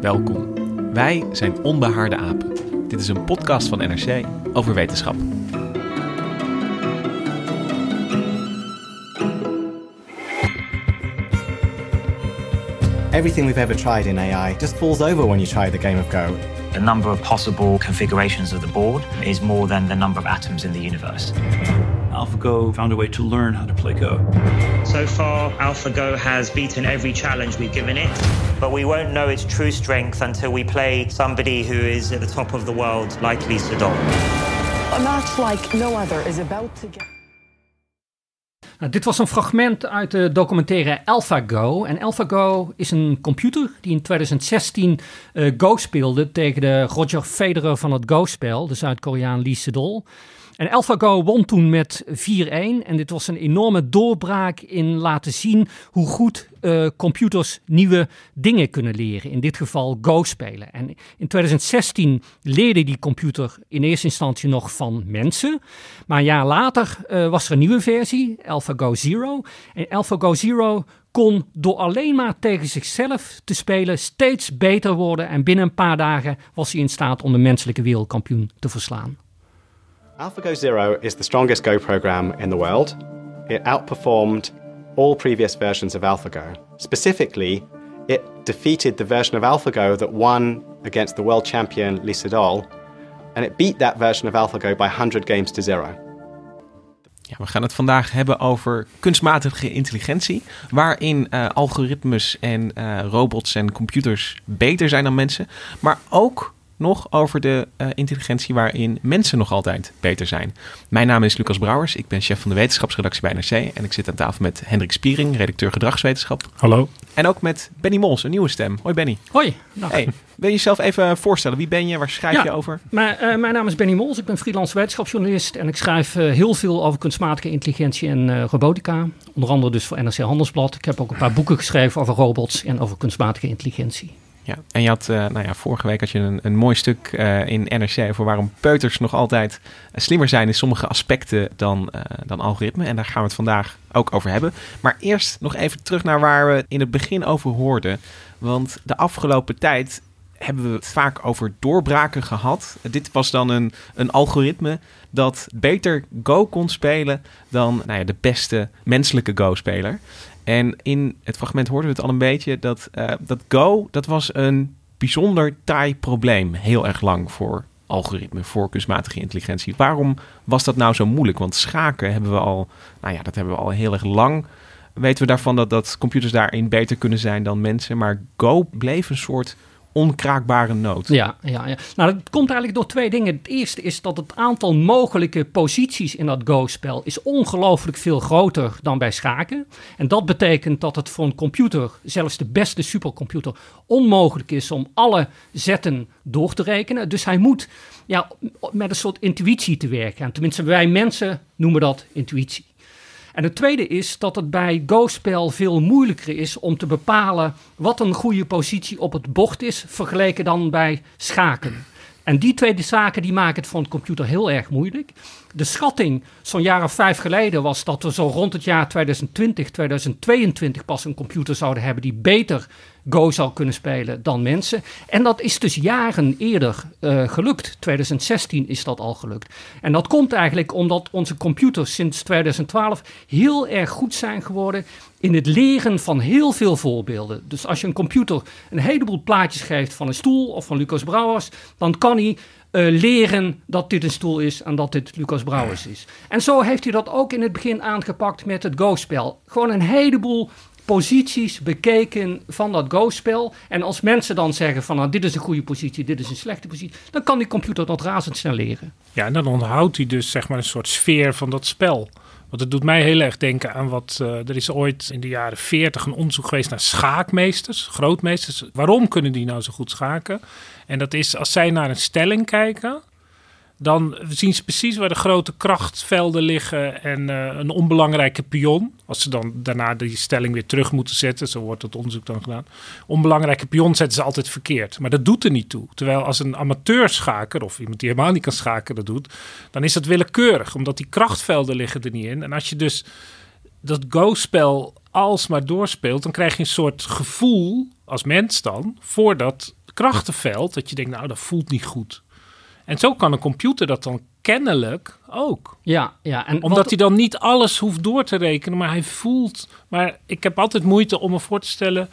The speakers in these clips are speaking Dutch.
Welkom. Wij zijn Onbehaarde Apen. Dit is een podcast van NRC over wetenschap. Everything we've ever tried in AI just falls over when you try the game of Go. The number of possible configurations of the board is more than the number of atoms in the universe. AlphaGo found a way to learn how to play Go. So far, AlphaGo has beaten every challenge we've given it. But we won't know its true strength until we play somebody who is at the top of the world, like Lisa Doll. A match like no other is about to get. Nou, dit was een fragment uit de documentaire AlphaGo. En AlphaGo is een computer die in 2016 uh, Go speelde tegen de Roger Federer van het Go-spel, de Zuid-Koreaan Lee Sedol. En AlphaGo won toen met 4-1. En dit was een enorme doorbraak in laten zien hoe goed uh, computers nieuwe dingen kunnen leren. In dit geval Go spelen. En in 2016 leerde die computer in eerste instantie nog van mensen. Maar een jaar later uh, was er een nieuwe versie, AlphaGo Zero. En AlphaGo Zero kon door alleen maar tegen zichzelf te spelen steeds beter worden. En binnen een paar dagen was hij in staat om de menselijke wereldkampioen te verslaan. AlphaGo Zero is the strongest Go program in the world. It outperformed all previous versions of AlphaGo. Specifically, it defeated the version of AlphaGo that won against the world champion Lee Sedol, and it beat that version of AlphaGo by 100 games to zero. Ja, we gaan het vandaag hebben over kunstmatige intelligentie, waarin uh, algoritmes en uh, robots en computers beter zijn dan mensen, maar ook nog over de uh, intelligentie waarin mensen nog altijd beter zijn. Mijn naam is Lucas Brouwers, ik ben chef van de wetenschapsredactie bij NRC en ik zit aan tafel met Hendrik Spiering, redacteur gedragswetenschap. Hallo. En ook met Benny Mols, een nieuwe stem. Hoi Benny. Hoi. Hey, wil je jezelf even voorstellen? Wie ben je? Waar schrijf ja, je over? Maar, uh, mijn naam is Benny Mols, ik ben freelance wetenschapsjournalist en ik schrijf uh, heel veel over kunstmatige intelligentie en robotica. Onder andere dus voor NRC Handelsblad. Ik heb ook een paar boeken geschreven over robots en over kunstmatige intelligentie. Ja, en je had, uh, nou ja, vorige week had je een, een mooi stuk uh, in NRC over waarom peuters nog altijd slimmer zijn in sommige aspecten dan, uh, dan algoritmen. En daar gaan we het vandaag ook over hebben. Maar eerst nog even terug naar waar we in het begin over hoorden. Want de afgelopen tijd hebben we het vaak over doorbraken gehad. Dit was dan een, een algoritme dat beter Go kon spelen dan nou ja, de beste menselijke Go-speler. En in het fragment hoorden we het al een beetje dat, uh, dat Go, dat was een bijzonder taai probleem. Heel erg lang voor algoritme, voor kunstmatige intelligentie. Waarom was dat nou zo moeilijk? Want schaken hebben we al, nou ja, dat hebben we al heel erg lang. Weten we daarvan dat, dat computers daarin beter kunnen zijn dan mensen. Maar Go bleef een soort onkraakbare nood. Ja, ja, ja. Nou, dat komt eigenlijk door twee dingen. Het eerste is dat het aantal mogelijke posities in dat Go-spel is ongelooflijk veel groter dan bij schaken. En dat betekent dat het voor een computer, zelfs de beste supercomputer, onmogelijk is om alle zetten door te rekenen. Dus hij moet ja, met een soort intuïtie te werken. En tenminste, wij mensen noemen dat intuïtie. En het tweede is dat het bij Go-spel veel moeilijker is om te bepalen wat een goede positie op het bord is, vergeleken dan bij schaken. En die twee zaken die maken het voor een computer heel erg moeilijk. De schatting zo'n jaar of vijf geleden was dat we zo rond het jaar 2020, 2022 pas een computer zouden hebben die beter Go zou kunnen spelen dan mensen. En dat is dus jaren eerder uh, gelukt. 2016 is dat al gelukt. En dat komt eigenlijk omdat onze computers sinds 2012 heel erg goed zijn geworden in het leren van heel veel voorbeelden. Dus als je een computer een heleboel plaatjes geeft van een stoel of van Lucas Brouwers, dan kan hij uh, leren dat dit een stoel is en dat dit Lucas Brouwers is. En zo heeft hij dat ook in het begin aangepakt met het Go-spel. Gewoon een heleboel posities bekeken van dat Go-spel. En als mensen dan zeggen van nou, dit is een goede positie, dit is een slechte positie, dan kan die computer dat razendsnel leren. Ja, en dan onthoudt hij dus zeg maar een soort sfeer van dat spel. Want het doet mij heel erg denken aan wat. Uh, er is ooit in de jaren 40 een onderzoek geweest naar schaakmeesters, grootmeesters. Waarom kunnen die nou zo goed schaken? En dat is als zij naar een stelling kijken dan zien ze precies waar de grote krachtvelden liggen en uh, een onbelangrijke pion. Als ze dan daarna die stelling weer terug moeten zetten, zo wordt het onderzoek dan gedaan. Onbelangrijke pion zetten ze altijd verkeerd. Maar dat doet er niet toe. Terwijl als een amateurschaker of iemand die helemaal niet kan schaken dat doet, dan is dat willekeurig, omdat die krachtvelden liggen er niet in. En als je dus dat go-spel alsmaar doorspeelt, dan krijg je een soort gevoel als mens dan voor dat krachtenveld, dat je denkt, nou dat voelt niet goed. En zo kan een computer dat dan kennelijk ook. Ja, ja. En Omdat hij dan niet alles hoeft door te rekenen, maar hij voelt. Maar ik heb altijd moeite om me voor te stellen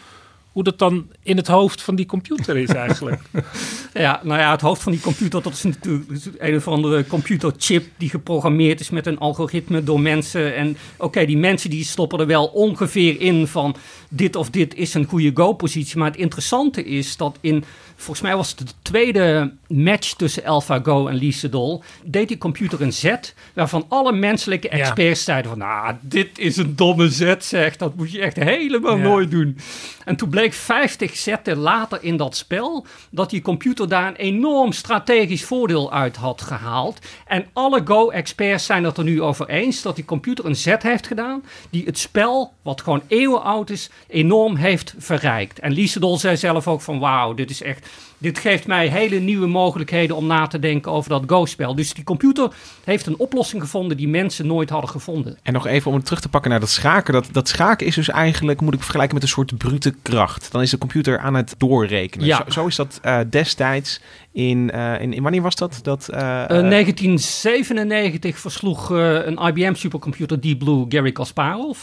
hoe dat dan in het hoofd van die computer is eigenlijk. ja, nou ja, het hoofd van die computer, dat is natuurlijk een of andere computerchip die geprogrammeerd is met een algoritme door mensen. En oké, die mensen die stoppen er wel ongeveer in van dit of dit is een goede go-positie. Maar het interessante is dat in Volgens mij was het de tweede match tussen AlphaGo en Lee Sedol. Deed die computer een zet waarvan alle menselijke experts zeiden van... Nou, dit is een domme zet zeg. Dat moet je echt helemaal nooit doen. En toen bleek 50 zetten later in dat spel... dat die computer daar een enorm strategisch voordeel uit had gehaald. En alle Go-experts zijn het er nu over eens... dat die computer een zet heeft gedaan... die het spel, wat gewoon eeuwen oud is, enorm heeft verrijkt. En Lee Sedol zei zelf ook van... wauw, dit is echt dit geeft mij hele nieuwe mogelijkheden om na te denken over dat Go-spel. Dus die computer heeft een oplossing gevonden die mensen nooit hadden gevonden. En nog even om het terug te pakken naar dat schaken. Dat, dat schaken is dus eigenlijk, moet ik vergelijken met een soort brute kracht. Dan is de computer aan het doorrekenen. Ja. Zo, zo is dat uh, destijds in, uh, in, in, wanneer was dat? dat uh, 1997 versloeg een IBM supercomputer Deep Blue Gary Kasparov.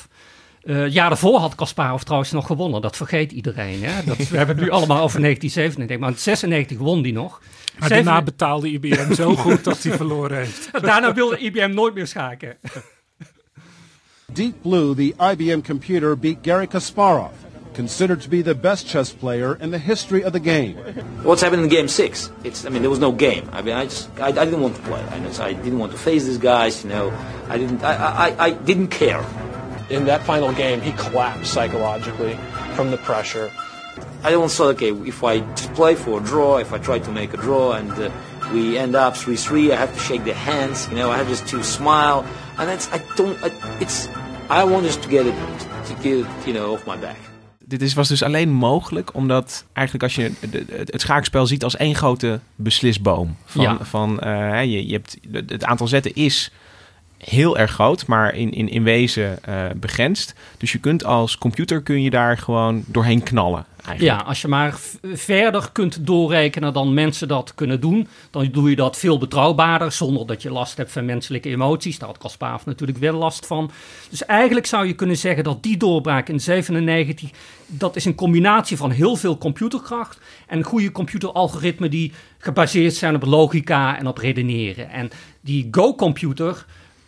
Uh, jaar daarvoor had Kasparov trouwens nog gewonnen. Dat vergeet iedereen. Hè? Dat, we hebben het nu allemaal over 1997. Maar in 96 won die nog. Maar daarna betaalde IBM zo goed dat hij verloren heeft. daarna wilde IBM nooit meer schaken. Deep Blue, the IBM computer, beat Gary Kasparov, considered to be the best chess player in the history of the game. What's happened in game six? It's, I mean, there was no game. I mean, I just, I, I didn't want to play. I, I didn't want to face these guys. You know, I didn't, I, I, I didn't care. In that final game, he collapsed psychologically from the pressure. I don't say, okay, if I play for a draw, if I try to make a draw and uh, we end up 3-3, I have to shake their hands, you know, I have just to smile. And that's, I don't, I, it's, I want just to get it, to get it, you know, off my back. Dit is, was dus alleen mogelijk omdat eigenlijk als je het schaakspel ziet als één grote beslisboom. Van, ja. van uh, je, je hebt, het aantal zetten is heel erg groot, maar in, in, in wezen uh, begrensd. Dus je kunt als computer kun je daar gewoon doorheen knallen. Eigenlijk. Ja, als je maar verder kunt doorrekenen dan mensen dat kunnen doen, dan doe je dat veel betrouwbaarder zonder dat je last hebt van menselijke emoties. Daar had Kasparov natuurlijk wel last van. Dus eigenlijk zou je kunnen zeggen dat die doorbraak in 97, dat is een combinatie van heel veel computerkracht en goede computeralgoritmen die gebaseerd zijn op logica en op redeneren. En die Go-computer,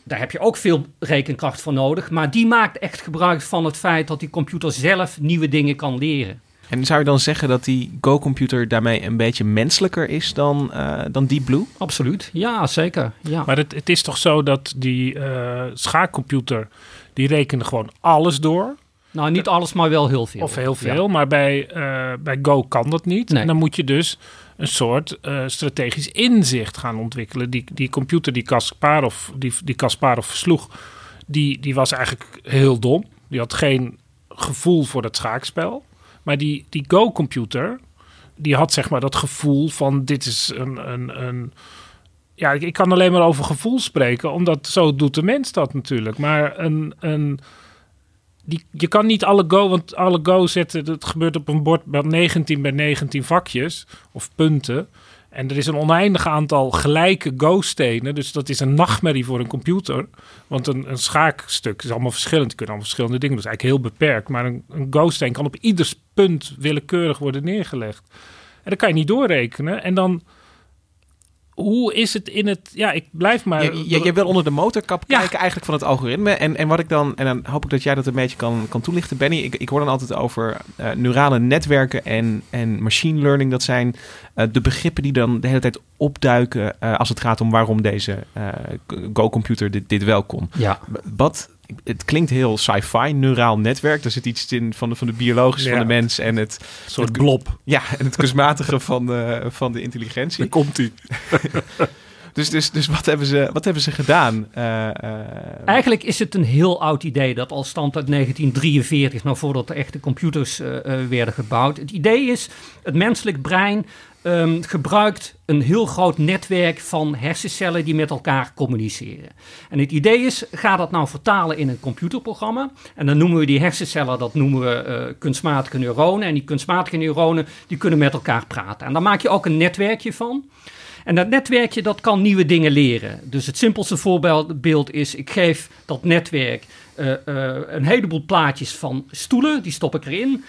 daar heb je ook veel rekenkracht voor nodig. Maar die maakt echt gebruik van het feit dat die computer zelf nieuwe dingen kan leren. En zou je dan zeggen dat die Go-computer daarmee een beetje menselijker is dan, uh, dan Deep Blue? Absoluut, ja, zeker. Ja. Maar het, het is toch zo dat die uh, schaakcomputer, die rekende gewoon alles door? Nou, niet alles, maar wel heel veel. Of heel veel, maar bij, uh, bij Go kan dat niet. Nee. En dan moet je dus een soort uh, strategisch inzicht gaan ontwikkelen. Die, die computer die Kasparov, die, die Kasparov versloeg, die, die was eigenlijk heel dom. Die had geen gevoel voor het schaakspel. Maar die, die Go-computer, die had zeg maar dat gevoel van dit is een, een, een ja, ik, ik kan alleen maar over gevoel spreken, omdat zo doet de mens dat natuurlijk. Maar een, een, die, je kan niet alle go, want alle go zetten, dat gebeurt op een bord met 19 bij 19 vakjes of punten. En er is een oneindig aantal gelijke go-stenen. Dus dat is een nachtmerrie voor een computer. Want een, een schaakstuk is allemaal verschillend. Je kunt allemaal verschillende dingen. Dat is eigenlijk heel beperkt. Maar een, een go-steen kan op ieder punt willekeurig worden neergelegd. En dat kan je niet doorrekenen. En dan hoe is het in het... Ja, ik blijf maar... Je, je, je wil onder de motorkap kijken eigenlijk van het algoritme. En, en wat ik dan... En dan hoop ik dat jij dat een beetje kan, kan toelichten, Benny. Ik, ik hoor dan altijd over uh, neurale netwerken en, en machine learning. Dat zijn uh, de begrippen die dan de hele tijd opduiken... Uh, als het gaat om waarom deze Go-computer dit, dit wel kon. Ja. Wat het klinkt heel sci-fi, neuraal netwerk. Er zit iets in van de, van de biologische ja. van de mens en het... Een soort het, blob. Ja, en het kunstmatige van, de, van de intelligentie. Daar komt hij. dus, dus, dus wat, hebben ze, wat hebben ze gedaan? Uh, uh, Eigenlijk is het een heel oud idee dat al stamt uit 1943, nou voordat de echte computers uh, werden gebouwd. Het idee is, het menselijk brein um, gebruikt een heel groot netwerk van hersencellen die met elkaar communiceren. En het idee is, ga dat nou vertalen in een computerprogramma. En dan noemen we die hersencellen, dat noemen we kunstmatige neuronen. En die kunstmatige neuronen, die kunnen met elkaar praten. En daar maak je ook een netwerkje van. En dat netwerkje, dat kan nieuwe dingen leren. Dus het simpelste voorbeeld is, ik geef dat netwerk uh, uh, een heleboel plaatjes van stoelen, die stop ik erin.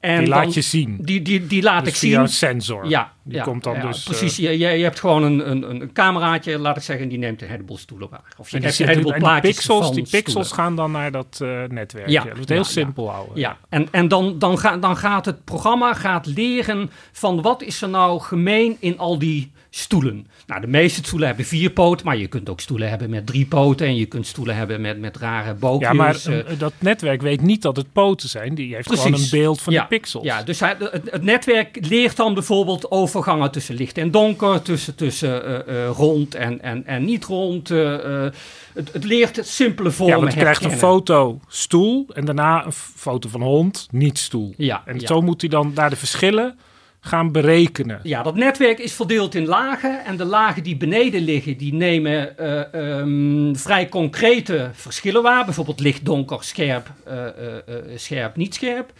En die laat je zien. Die, die, die laat dus ik via zien. een sensor. Ja, die ja, komt dan ja, dus. Precies, uh, je, je, hebt gewoon een, een, een cameraatje, laat ik zeggen, die neemt een heleboel stoelen waar. Of je en hebt die, een heleboel plaatjes. Pixels, van die pixels stoelen. gaan dan naar dat uh, netwerk. Ja, dat is heel simpel houden. Ja, en, en dan, dan, ga, dan gaat het programma gaat leren van wat is er nou gemeen in al die stoelen. Nou, de meeste stoelen hebben vier poten, maar je kunt ook stoelen hebben met drie poten en je kunt stoelen hebben met, met rare boogjes. Ja, maar uh, dat netwerk weet niet dat het poten zijn. Die heeft Precies. gewoon een beeld van ja. die pixels. Ja, dus hij, het, het, netwerk leert dan bijvoorbeeld overgangen tussen licht en donker, tussen, tussen uh, uh, rond en, en, en niet rond. Het, het, leert simpele vormen Ja, want je krijgt een foto stoel en daarna een foto van hond, niet stoel. Ja, en ja. zo moet hij dan daar de verschillen gaan berekenen. Ja, dat netwerk is verdeeld in lagen. En de lagen die beneden liggen, die nemen uh, um, vrij concrete verschillen waar. Bijvoorbeeld licht, donker, scherp, uh, uh, scherp, niet scherp.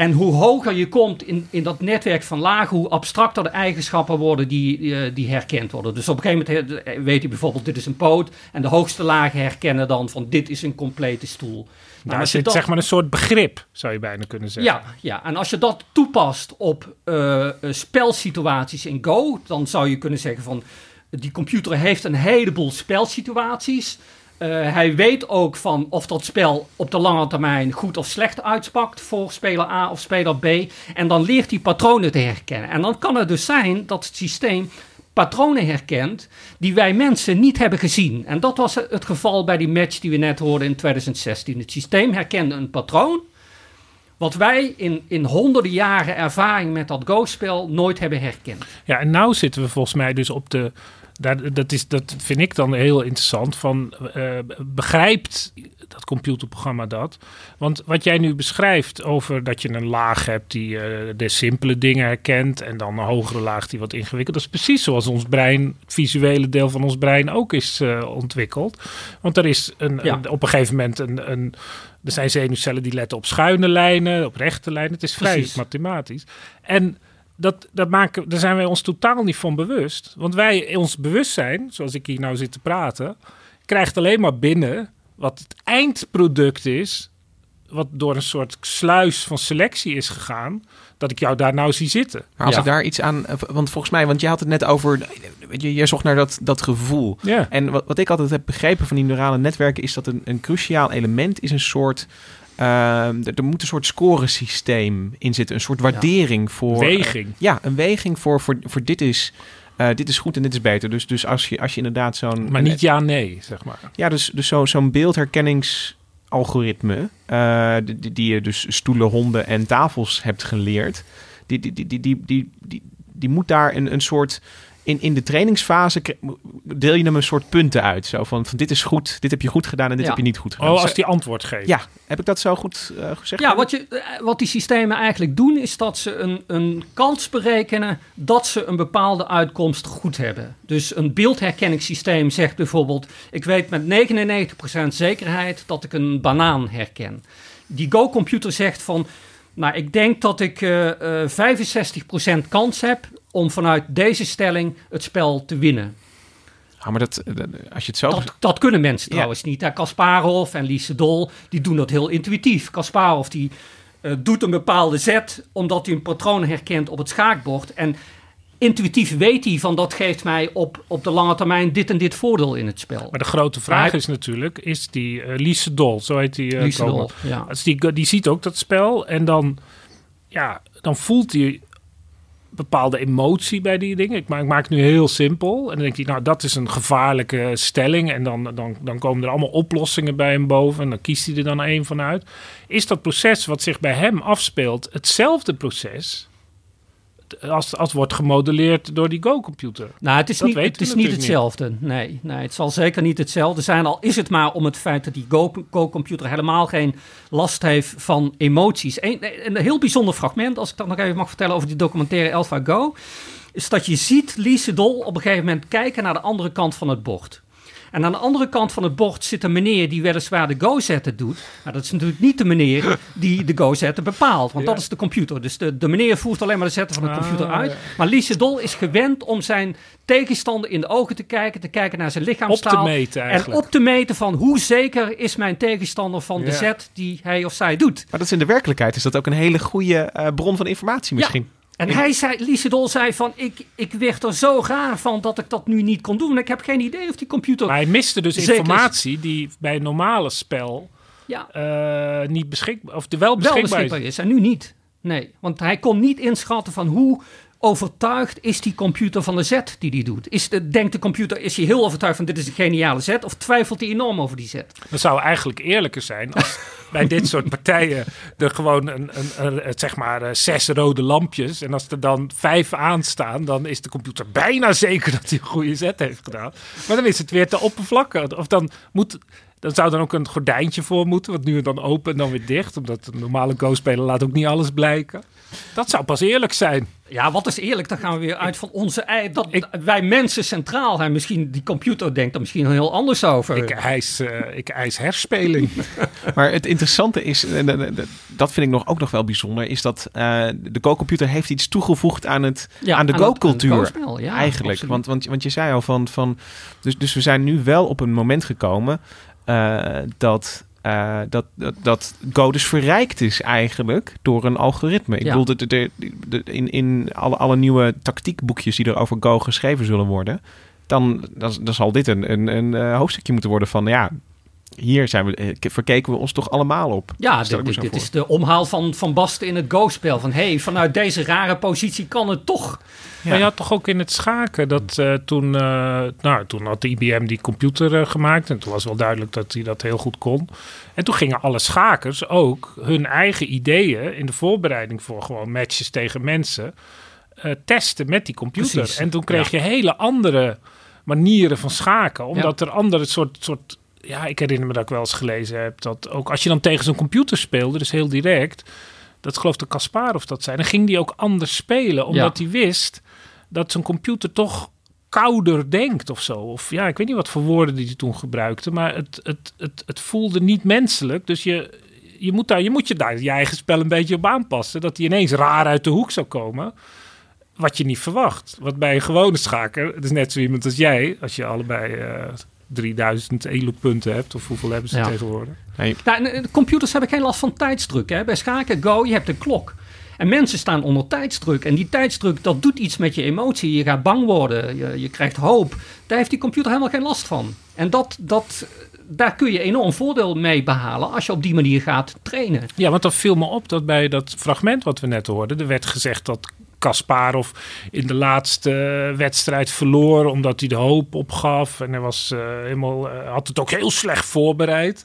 En hoe hoger je komt in, in dat netwerk van lagen, hoe abstracter de eigenschappen worden die, die, die herkend worden. Dus op een gegeven moment weet je bijvoorbeeld, dit is een poot. En de hoogste lagen herkennen dan van, dit is een complete stoel. Nou, nou, zit dat, zeg maar een soort begrip, zou je bijna kunnen zeggen. Ja, ja. en als je dat toepast op uh, spelsituaties in Go, dan zou je kunnen zeggen van die computer heeft een heleboel spelsituaties. Uh, hij weet ook van of dat spel op de lange termijn goed of slecht uitpakt voor speler A of speler B. En dan leert hij patronen te herkennen. En dan kan het dus zijn dat het systeem patronen herkent die wij mensen niet hebben gezien. En dat was het geval bij die match die we net hoorden in 2016. Het systeem herkende een patroon wat wij in, in honderden jaren ervaring met dat Go-spel nooit hebben herkend. Ja, en nou zitten we volgens mij dus op de... Daar, dat, is, dat vind ik dan heel interessant. Van, uh, begrijpt dat computerprogramma dat? Want wat jij nu beschrijft over dat je een laag hebt die uh, de simpele dingen herkent en dan een hogere laag die wat ingewikkeld. Is precies zoals ons brein, het visuele deel van ons brein ook is uh, ontwikkeld. Want er is een, ja. een, op een gegeven moment een, een er zijn zenuwcellen die letten op schuine lijnen, op rechte lijnen. Het is vrij Precies. mathematisch. En dat, dat maken, daar zijn wij ons totaal niet van bewust. Want wij, ons bewustzijn, zoals ik hier nou zit te praten, krijgt alleen maar binnen wat het eindproduct is, wat door een soort sluis van selectie is gegaan, dat ik jou daar nou zie zitten. Maar als ja. ik daar iets aan, want volgens mij, want je had het net over, je, je zocht naar dat, dat gevoel. Ja. En wat, wat ik altijd heb begrepen van die neurale netwerken is dat een, een cruciaal element is een soort Uh, er, er moet een soort scoresysteem in zitten. Een soort waardering ja. voor... Weging. Uh, ja, een weging voor, voor, voor dit is... Uh, dit is goed en dit is beter. Dus, dus als, je, als je inderdaad zo'n... Maar niet ja-nee, zeg maar. Ja, dus, dus zo, zo'n beeldherkenningsalgoritme... die, die je dus stoelen, honden en tafels hebt geleerd... die, die, die, die, die, die, die, die moet daar een, een soort... In, in de trainingsfase deel je hem een soort punten uit. Zo van, van dit is goed, dit heb je goed gedaan en dit ja. heb je niet goed gedaan. Oh, als die antwoord geeft. Ja, heb ik dat zo goed uh, gezegd? Ja, wat, je, wat die systemen eigenlijk doen is dat ze een, een kans berekenen dat ze een bepaalde uitkomst goed hebben. Dus een beeldherkenningssysteem zegt bijvoorbeeld, ik weet met 99% zekerheid dat ik een banaan herken. Die Go-computer zegt van, nou, ik denk dat ik uh, uh, 65% kans heb om vanuit deze stelling het spel te winnen. Ja, maar dat, als je het zo... Dat, dat kunnen mensen ja. trouwens niet. Kasparov en Lise Dol, die doen dat heel intuïtief. Kasparov die uh, doet een bepaalde zet, omdat hij een patroon herkent op het schaakbord. En intuïtief weet hij van dat geeft mij op, op de lange termijn dit en dit voordeel in het spel. Maar de grote vraag is natuurlijk, is die uh, Lise Dol, zo heet die uh, Lise Dol, ja. Als die, die ziet ook dat spel en dan, ja, dan voelt hij bepaalde emotie bij die dingen. Ik maak, ik maak het nu heel simpel. En dan denk hij, nou, dat is een gevaarlijke stelling. En dan, dan, dan komen er allemaal oplossingen bij hem boven. En dan kiest hij er dan één van uit. Is dat proces wat zich bij hem afspeelt hetzelfde proces als, als wordt gemodelleerd door die Go-computer. Nou, het is niet, het is niet hetzelfde. Nee, nee, het zal zeker niet hetzelfde zijn. Al is het maar om het feit dat die Go-computer helemaal geen last heeft van emoties. Een, een heel bijzonder fragment, als ik dat nog even mag vertellen over die documentaire AlphaGo, is dat je ziet Lise Dol op een gegeven moment kijken naar de andere kant van het bord. En aan de andere kant van het bord zit een meneer die weliswaar de go-zetten doet. Maar dat is natuurlijk niet de meneer die de go-zetten bepaalt. Want dat is de computer. Dus de, de meneer voert alleen maar de zetten van de computer ah, uit. Maar Lise Dol is gewend om zijn tegenstander in de ogen te kijken. Te kijken naar zijn lichaamstaal. Op te meten En op te meten van hoe zeker is mijn tegenstander van de zet die hij of zij doet. Maar dat is in de werkelijkheid is dat ook een hele goede uh, bron van informatie misschien. En hij zei, Liesedol zei van, ik, ik werd er zo raar van dat ik dat nu niet kon doen. Ik heb geen idee of die computer... Maar hij miste dus informatie die bij een normale spel ja. Uh, niet beschikbaar, of wel beschikbaar, wel beschikbaar is. is. En nu niet. Nee, want hij kon niet inschatten van hoe overtuigd is die computer van de zet die hij doet? Is de, denkt de computer, is hij heel overtuigd van dit is een geniale zet? Of twijfelt hij enorm over die zet? Dat zou eigenlijk eerlijker zijn als bij dit soort partijen er gewoon een, een, een, zeg maar eh, zes rode lampjes. En als er dan vijf aanstaan, dan is de computer bijna zeker dat hij een goede zet heeft gedaan. Maar dan is het weer te oppervlakkig. Of dan moet... Dan zou dan ook een gordijntje voor moeten, wat nu en dan open en dan weer dicht. Omdat een normale Go-speler laat ook niet alles blijken. Dat zou pas eerlijk zijn. Ja, wat is eerlijk? Dan gaan we weer uit van onze ei. Dat wij mensen centraal zijn. Misschien die computer denkt er misschien heel anders over. Ik eis, uh, ik eis herspeling. maar het interessante is, dat vind ik nog, ook nog wel bijzonder, is dat uh, de Go-computer heeft iets toegevoegd aan, het, ja, aan de Go-cultuur. Ja, eigenlijk. Want, want, want je zei al van, van dus, dus we zijn nu wel op een moment gekomen uh, dat uh, dat, dat, dat Go dus verrijkt is eigenlijk door een algoritme. Ik bedoel, de, de, de, in, in alle, alle nieuwe tactiekboekjes die er over Go geschreven zullen worden, dan, dan, dan zal dit een, een, een uh, hoofdstukje moeten worden van ja, hier zijn we, eh, verkeken we ons toch allemaal op. Ja, dit, dit is de omhaal van, van Basten in het Go-spel. Van hé, hey, vanuit deze rare positie kan het toch. Ja. Maar je had toch ook in het schaken dat uh, toen, uh, nou, toen had de IBM die computer uh, gemaakt. En toen was wel duidelijk dat hij dat heel goed kon. En toen gingen alle schakers ook hun eigen ideeën in de voorbereiding voor gewoon matches tegen mensen testen met die computer. Precies. En toen kreeg je hele andere manieren van schaken. Omdat er andere soort, soort ja, ik herinner me dat ik wel eens gelezen heb dat ook als je dan tegen zo'n computer speelde, dus heel direct, dat geloof de Kasparov dat zijn, dan ging die ook anders spelen, omdat hij wist dat zo'n computer toch kouder denkt of zo. Of ja, ik weet niet wat voor woorden die hij toen gebruikte, maar het, het, het, het voelde niet menselijk. Dus je, je, moet daar, je moet je daar je eigen spel een beetje op aanpassen, dat hij ineens raar uit de hoek zou komen. Wat je niet verwacht. Wat bij een gewone schaker, het is net zo iemand als jij, als je allebei uh, 3000 elo-punten hebt. Of hoeveel hebben ze tegenwoordig? Nee. Nou, computers hebben geen last van tijdsdruk. Hè? Bij schaken, go, je hebt een klok. En mensen staan onder tijdsdruk. En die tijdsdruk, dat doet iets met je emotie. Je gaat bang worden, je, je krijgt hoop. Daar heeft die computer helemaal geen last van. En dat, dat, daar kun je enorm voordeel mee behalen als je op die manier gaat trainen. Ja, want dat viel me op dat bij dat fragment wat we net hoorden, er werd gezegd dat Kasparov in de laatste wedstrijd verloor omdat hij de hoop opgaf. En hij was uh, helemaal, uh, had het ook heel slecht voorbereid.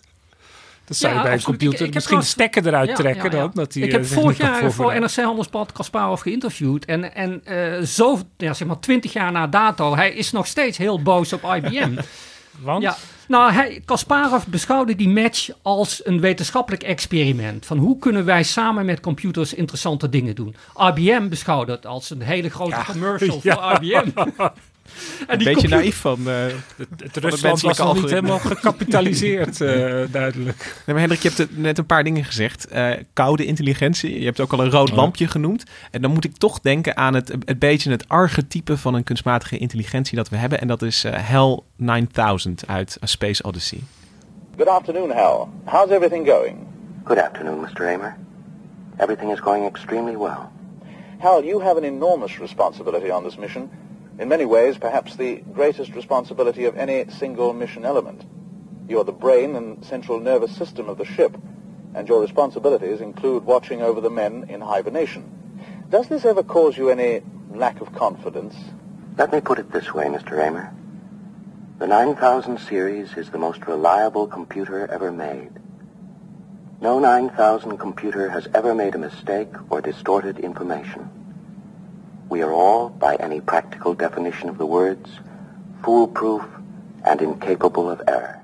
Dat zou je bij een computer misschien de stekker eruit trekken dan. Dat ik heb vorig jaar voor NRC Handelspad Kasparov geïnterviewd. En, en zo, ja, zeg maar twintig jaar na dato, hij is nog steeds heel boos op IBM. Want? Ja, nou, hij, Kasparov beschouwde die match als een wetenschappelijk experiment. Van hoe kunnen wij samen met computers interessante dingen doen. IBM beschouwde het als een hele grote commercial voor IBM. Een beetje naïef van, uh, het, het Rusland was nog niet helemaal gecapitaliseerd, uh, duidelijk. Nee, maar Hendrik, je hebt net een paar dingen gezegd. Uh, koude intelligentie, je hebt ook al een rood lampje genoemd. En dan moet ik toch denken aan het, het beetje het archetype van een kunstmatige intelligentie dat we hebben. En dat is HAL 9000 uit A Space Odyssey. Good afternoon, Hal. How's everything going? Good afternoon, Mr. Amer. Everything is going extremely well. Hal, you have an enormous responsibility on this mission. In many ways, perhaps the greatest responsibility of any single mission element. You're the brain and central nervous system of the ship, and your responsibilities include watching over the men in hibernation. Does this ever cause you any lack of confidence? Let me put it this way, Mr. Raymer. The 9000 series is the most reliable computer ever made. No 9000 computer has ever made a mistake or distorted information. We are all, by any practical definition of the words, foolproof and incapable of error.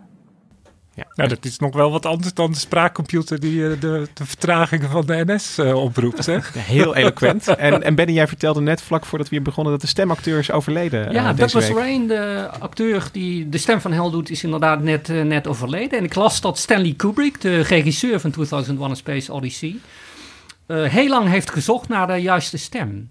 Ja. Nou, dat is nog wel wat anders dan de spraakcomputer die uh, de, de vertragingen van de NS uh, eh, oproept. Hè? Heel eloquent. en, en Benny, jij vertelde net vlak voordat we hier begonnen dat de stemacteur is overleden. Ja, uh, Douglas Rain, de acteur die de stem van Hel doet, is inderdaad net, net overleden. En ik las dat Stanley Kubrick, de regisseur van 2001 A Space Odyssey, heel lang heeft gezocht naar de juiste stem.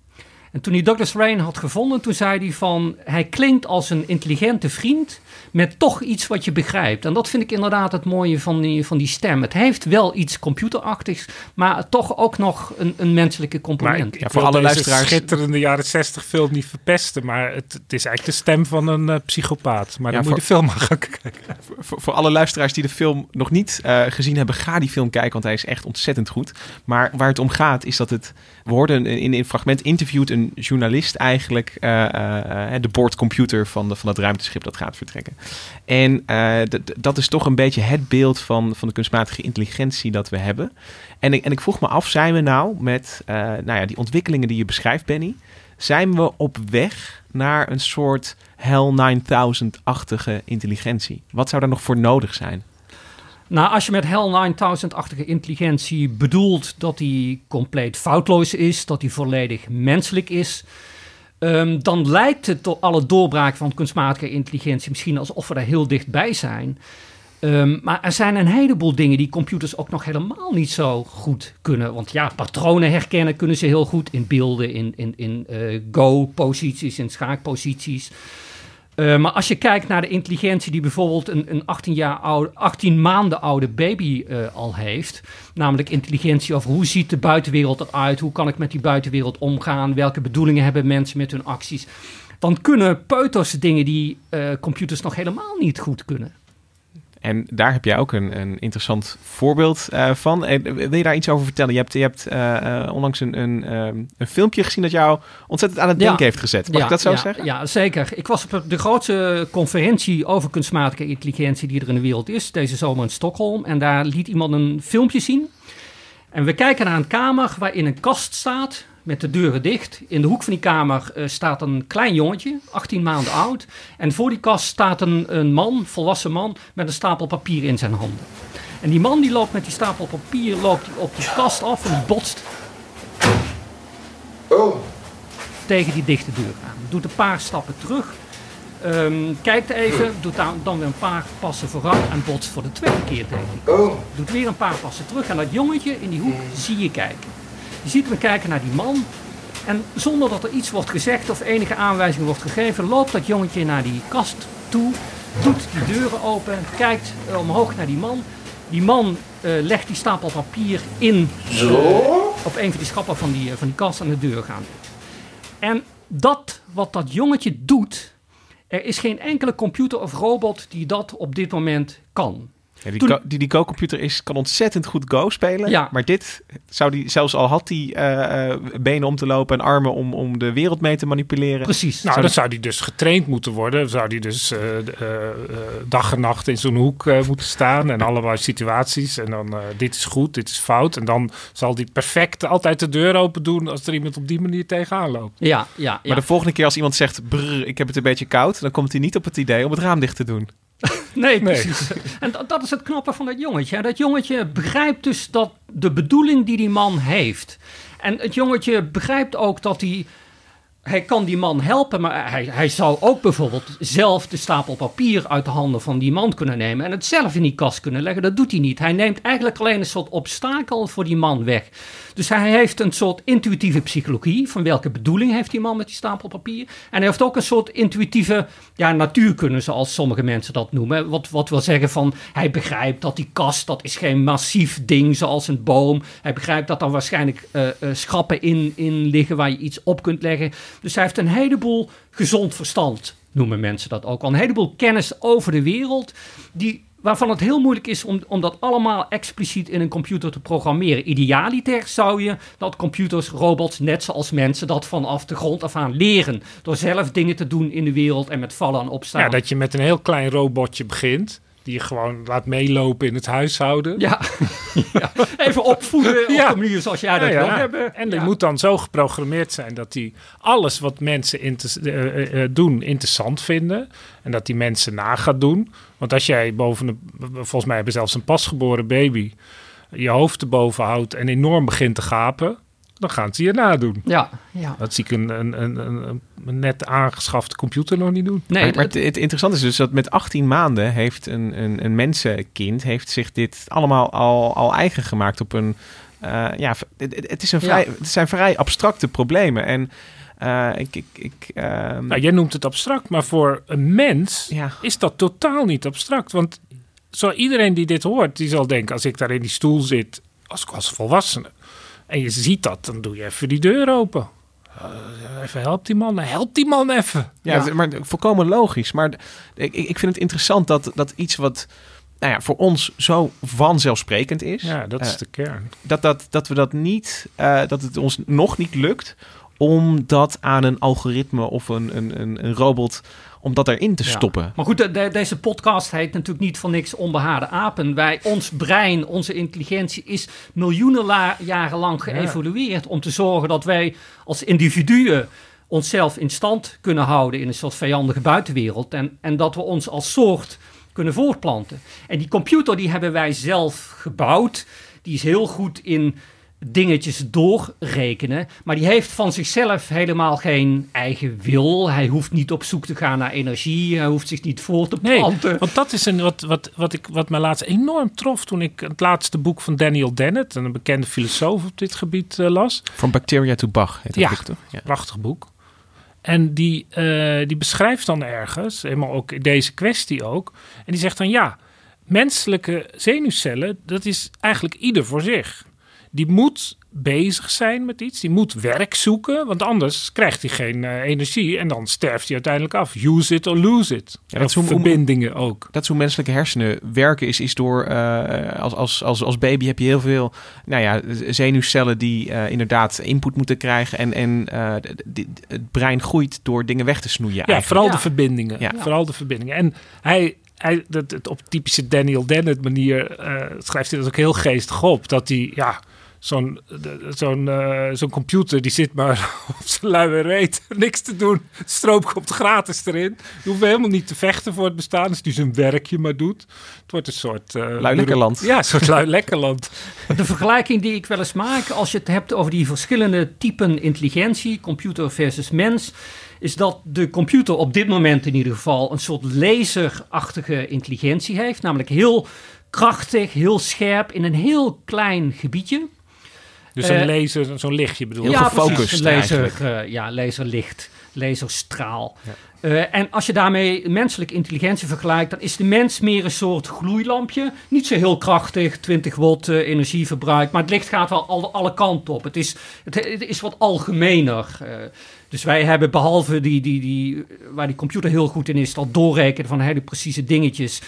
En toen hij Douglas Rain had gevonden, toen zei hij van... hij klinkt als een intelligente vriend met toch iets wat je begrijpt. En dat vind ik inderdaad het mooie van die, van die stem. Het heeft wel iets computerachtigs, maar toch ook nog een, een menselijke component. ja, voor alle luisteraars... schitterende jaren 60 film niet verpesten, maar het, het is eigenlijk de stem van een uh, psychopaat. Maar dan moet je de film maar gaan kijken. Voor, voor, alle luisteraars die de film nog niet uh, gezien hebben, ga die film kijken, want hij is echt ontzettend goed. Maar waar het om gaat is dat het... We hoorden in, een fragment interviewt een journalist eigenlijk uh, de boordcomputer van, van het ruimteschip dat gaat vertrekken. En dat is toch een beetje het beeld van, van de kunstmatige intelligentie dat we hebben. En ik, en ik vroeg me af, zijn we nou met nou ja, die ontwikkelingen die je beschrijft, Benny, zijn we op weg naar een soort HAL 9000-achtige intelligentie? Wat zou daar nog voor nodig zijn? Nou, als je met HAL 9000-achtige intelligentie bedoelt dat die compleet foutloos is, dat die volledig menselijk is, um, dan lijkt het door alle doorbraak van kunstmatige intelligentie misschien alsof we daar heel dichtbij zijn. Um, maar er zijn een heleboel dingen die computers ook nog helemaal niet zo goed kunnen. Want ja, patronen herkennen kunnen ze heel goed in beelden, in, in, in uh, go-posities, in schaakposities. Uh, maar als je kijkt naar de intelligentie die bijvoorbeeld een, een 18, jaar oude, 18 maanden oude baby uh, al heeft, namelijk intelligentie over hoe ziet de buitenwereld eruit, hoe kan ik met die buitenwereld omgaan, welke bedoelingen hebben mensen met hun acties, dan kunnen peuters dingen die uh, computers nog helemaal niet goed kunnen. En daar heb jij ook een, een interessant voorbeeld uh, van. wil je daar iets over vertellen? Je hebt, je hebt uh, onlangs een, een, ehm, een filmpje gezien dat jou ontzettend aan het denken heeft gezet. Mag ja, ik dat zo ja, zeggen? Ja, zeker. Ik was op de grootste conferentie over kunstmatige intelligentie die er in de wereld is, deze zomer in Stockholm. En daar liet iemand een filmpje zien. En we kijken naar een kamer waarin een kast staat met de deuren dicht. In de hoek van die kamer uh, staat een klein jongetje, 18 maanden oud. En voor die kast staat een, een man, volwassen man, met een stapel papier in zijn handen. En die man die loopt met die stapel papier loopt op die kast af en die botst oh. tegen die dichte deur aan. Doet een paar stappen terug, um, kijkt even, doet dan, weer een paar passen vooruit en botst voor de tweede keer tegen die kast. Oh. Doet weer een paar passen terug en dat jongetje in die hoek zie je kijken. Je ziet hem kijken naar die man. En zonder dat er iets wordt gezegd of enige aanwijzing wordt gegeven, loopt dat jongetje naar die kast toe, doet die deuren open, kijkt uh, omhoog naar die man. Die man uh, legt die stapel papier in Zo? op een van die schappen van die, van die kast en de deur gaan. En dat wat dat jongetje doet, er is geen enkele computer of robot die dat op dit moment kan. Ja, die, Toen... die, die Go-computer is, kan ontzettend goed Go spelen. Ja. Maar dit zou die, zelfs al had hij uh, benen om te lopen en armen om, om de wereld mee te manipuleren. Precies. Nou, zou dan zou die dus getraind moeten worden. Zou die dus uh, dag en nacht in zo'n hoek moeten staan en allemaal situaties. En dan dit is goed, dit is fout. En dan zal die perfect altijd de deur open doen als er iemand op die manier tegenaan loopt. Ja, ja, ja. Maar de volgende keer als iemand zegt, brrr, ik heb het een beetje koud, dan komt hij niet op het idee om het raam dicht te doen. Nee, precies. Nee. En dat, dat, is het knappe van dat jongetje. Dat jongetje begrijpt dus dat de bedoeling die die man heeft. En het jongetje begrijpt ook dat hij hij kan die man helpen, maar hij, hij zou ook bijvoorbeeld zelf de stapel papier uit de handen van die man kunnen nemen en het zelf in die kast kunnen leggen. Dat doet hij niet. Hij neemt eigenlijk alleen een soort obstakel voor die man weg. Dus hij heeft een soort intuïtieve psychologie. Van welke bedoeling heeft die man met die stapel papier? En hij heeft ook een soort intuïtieve ja, natuurkunde, zoals sommige mensen dat noemen. Wat, wat wil zeggen van hij begrijpt dat die kast, dat is geen massief ding zoals een boom. Hij begrijpt dat er waarschijnlijk uh, uh, schrappen in, in liggen waar je iets op kunt leggen. Dus hij heeft een heleboel gezond verstand, noemen mensen dat ook. Een heleboel kennis over de wereld, die waarvan het heel moeilijk is om, om dat allemaal expliciet in een computer te programmeren. Idealiter zou je dat computers, robots, net zoals mensen, dat vanaf de grond af aan leren. Door zelf dingen te doen in de wereld en met vallen en opstaan. Ja, dat je met een heel klein robotje begint. Die je gewoon laat meelopen in het huishouden. Ja, ja. even opvoeden op de manier zoals jij dat ja, wil hebben. En die moet dan zo geprogrammeerd zijn dat hij alles wat mensen uh, uh, doen interessant vinden. En dat die mensen na gaat doen. Want als jij boven, een, volgens mij hebben zelfs een pasgeboren baby, je hoofd erboven houdt en enorm begint te gapen dan gaan ze je nadoen. Ja, ja. Dat zie ik een, een, een, een, net aangeschafte computer nog niet doen. Nee, maar, het, het, interessante is dus dat met 18 maanden heeft een, een, een mensenkind heeft zich dit allemaal al, al eigen gemaakt op een... Uh, ja, het, het, is een vrij, het zijn vrij abstracte problemen. En uh, ik, ik, ik, uh, nou, jij noemt het abstract, maar voor een mens ja. is dat totaal niet abstract. Want zo iedereen die dit hoort, die zal denken... als ik daar in die stoel zit als, als volwassene en je ziet dat, dan doe je even die deur open. Uh, even help die man, help die man even. Ja, ja. maar volkomen logisch. Maar ik, ik vind het interessant dat, dat iets wat nou ja, voor ons zo vanzelfsprekend is. Ja, dat is uh, de kern. Dat, dat, dat we dat niet, uh, dat het ons nog niet lukt om dat aan een algoritme of een, een, een, een robot om dat erin te stoppen. Maar goed, de, de, deze podcast heet natuurlijk niet van niks onbehaarde apen. Wij, ons brein, onze intelligentie is miljoenen jaren lang geëvolueerd om te zorgen dat wij als individuen onszelf in stand kunnen houden in een soort vijandige buitenwereld. En, en dat we ons als soort kunnen voortplanten. En die computer die hebben wij zelf gebouwd. Die is heel goed in dingetjes doorrekenen. Maar die heeft van zichzelf helemaal geen eigen wil. Hij hoeft niet op zoek te gaan naar energie. Hij hoeft zich niet voor te planten. Nee, want dat is een, wat, wat, wat, ik, wat mij laatst enorm trof toen ik het laatste boek van Daniel Dennett, een bekende filosoof op dit gebied, uh, las. From Bacteria to Bach heet dat ja, boek toch? Ja, prachtig boek. En die, uh, die beschrijft dan ergens, helemaal ook deze kwestie ook. En die zegt dan ja, menselijke zenuwcellen, dat is eigenlijk ieder voor zich die moet bezig zijn met iets. Die moet werk zoeken, want anders krijgt hij geen uh, energie en dan sterft hij uiteindelijk af. Use it or lose it. Ja, dat is hoe verbindingen ook. Dat is hoe menselijke hersenen werken. Is, is door uh, als, als, als, als baby heb je heel veel nou ja, zenuwcellen die uh, inderdaad input moeten krijgen en, en het brein groeit door dingen weg te snoeien. Ja, eigenlijk. vooral de verbindingen. Ja. Vooral de verbindingen. En hij hij, dat, het, op typische Daniel Dennett manier uh, schrijft hij dat ook heel geestig op. Dat hij, ja, zo'n zo'n uh, zo'n computer die zit maar op zijn luie reet, niks te doen. Stroop komt gratis erin. Je hoeft helemaal niet te vechten voor het bestaan, als die zijn werkje maar doet. Het wordt een soort... Uh, lui lekkerland. Ja, een soort lui lekkerland. De vergelijking die ik wel eens maak, als je het hebt over die verschillende typen intelligentie, computer versus mens, is dat de computer op dit moment in ieder geval een soort laserachtige intelligentie heeft. Namelijk heel krachtig, heel scherp in een heel klein gebiedje. Dus een laser, zo'n lichtje bedoel je? Ja, gefocust laser, uh, ja, laserlicht, laserstraal. Ja. Uh, en als je daarmee menselijke intelligentie vergelijkt, dan is de mens meer een soort gloeilampje. Niet zo heel krachtig, 20 watt uh, energieverbruik, maar het licht gaat wel alle, alle kanten op. Het is, het, het is wat algemener. Uh, dus wij hebben behalve die, die, die, waar die computer heel goed in is, dat doorrekenen van hele precieze dingetjes.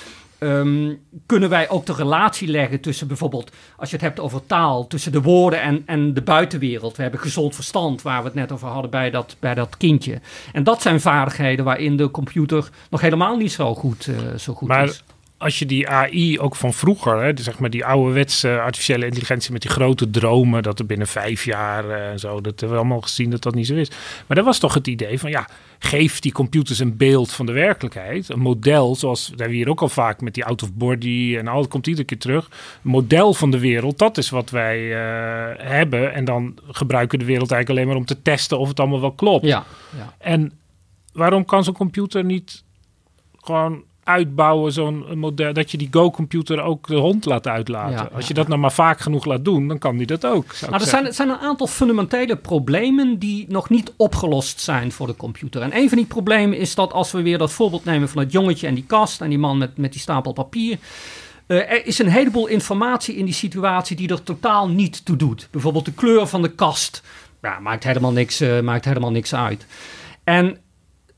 Um, kunnen wij ook de relatie leggen tussen bijvoorbeeld, als je het hebt over taal, tussen de woorden en, en de buitenwereld. We hebben gezond verstand, waar we het net over hadden bij dat, bij dat kindje. En dat zijn vaardigheden waarin de computer nog helemaal niet zo goed, uh, zo goed maar is. Als je die AI ook van vroeger, hè, dus zeg maar die ouderwetse artificiële intelligentie met die grote dromen, dat er binnen vijf jaar eh, en zo, dat hebben we allemaal gezien dat dat niet zo is. Maar dat was toch het idee van ja, geef die computers een beeld van de werkelijkheid, een model, zoals we hebben hier ook al vaak met die out of body en al, dat komt iedere keer terug. Een model van de wereld, dat is wat wij uh, hebben. En dan gebruiken we de wereld eigenlijk alleen maar om te testen of het allemaal wel klopt. Ja, ja. En waarom kan zo'n computer niet gewoon uitbouwen, zo'n model, dat je die Go-computer ook de hond laat uitlaten. Ja, Als je dat nou maar vaak genoeg laat doen, dan kan die dat ook. Nou, er zijn, zijn een aantal fundamentele problemen die nog niet opgelost zijn voor de computer. En een van die problemen is dat als we weer dat voorbeeld nemen van het jongetje en die kast en die man met, met die stapel papier. Uh, er is een heleboel informatie in die situatie die er totaal niet toe doet. Bijvoorbeeld de kleur van de kast. Ja, maakt helemaal niks, uh, maakt helemaal niks uit. En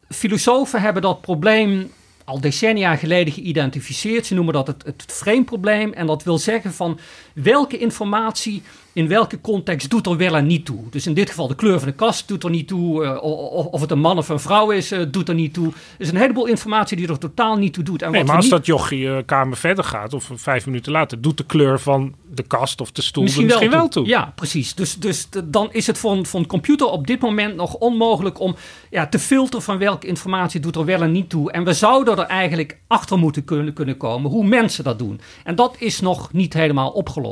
filosofen hebben dat probleem al decennia geleden geïdentificeerd. Ze noemen dat het, het frameprobleem. En dat wil zeggen van welke informatie in welke context doet er wel en niet toe. Dus in dit geval de kleur van de kast doet er niet toe. Uh, of, of, het een man of een vrouw is, uh, doet er niet toe. Er is een heleboel informatie die er totaal niet toe doet. En nee, wat maar als niet... dat jochie uh, kamer verder gaat, of vijf minuten later, doet de kleur van de kast of de stoel misschien, misschien wel, toe. Ja, precies. Dus, dus dan is het voor een, voor een computer op dit moment nog onmogelijk om ja, te filteren van welke informatie doet er wel en niet toe. En we zouden er eigenlijk achter moeten kunnen, kunnen komen hoe mensen dat doen. En dat is nog niet helemaal opgelost.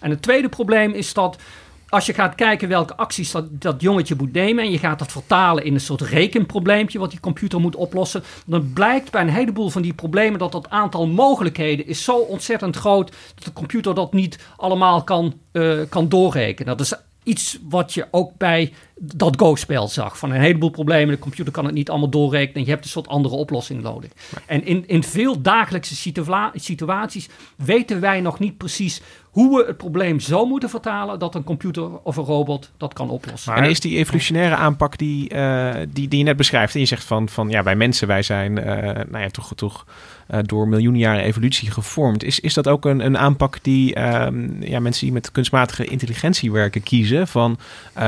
En het tweede probleem is dat als je gaat kijken welke acties dat, jongetje moet nemen en je gaat dat vertalen in een soort rekenprobleempje wat die computer moet oplossen, dan blijkt bij een heleboel van die problemen dat dat aantal mogelijkheden is zo ontzettend groot dat de computer dat niet allemaal kan, uh, kan doorrekenen. Dat is iets wat je ook bij dat Go-spel zag. Van een heleboel problemen, de computer kan het niet allemaal doorrekenen. Je hebt een soort andere oplossing nodig. En in, in veel dagelijkse situa situaties weten wij nog niet precies hoe we het probleem zo moeten vertalen dat een computer of een robot dat kan oplossen. Maar en is die evolutionaire aanpak die, uh, die, die je net beschrijft, en je zegt van, van ja, wij mensen, wij zijn uh, nou ja, toch, toch uh, door miljoenen jaren evolutie gevormd. Is, is dat ook een, een aanpak die um, ja, mensen die met kunstmatige intelligentie werken kiezen? Van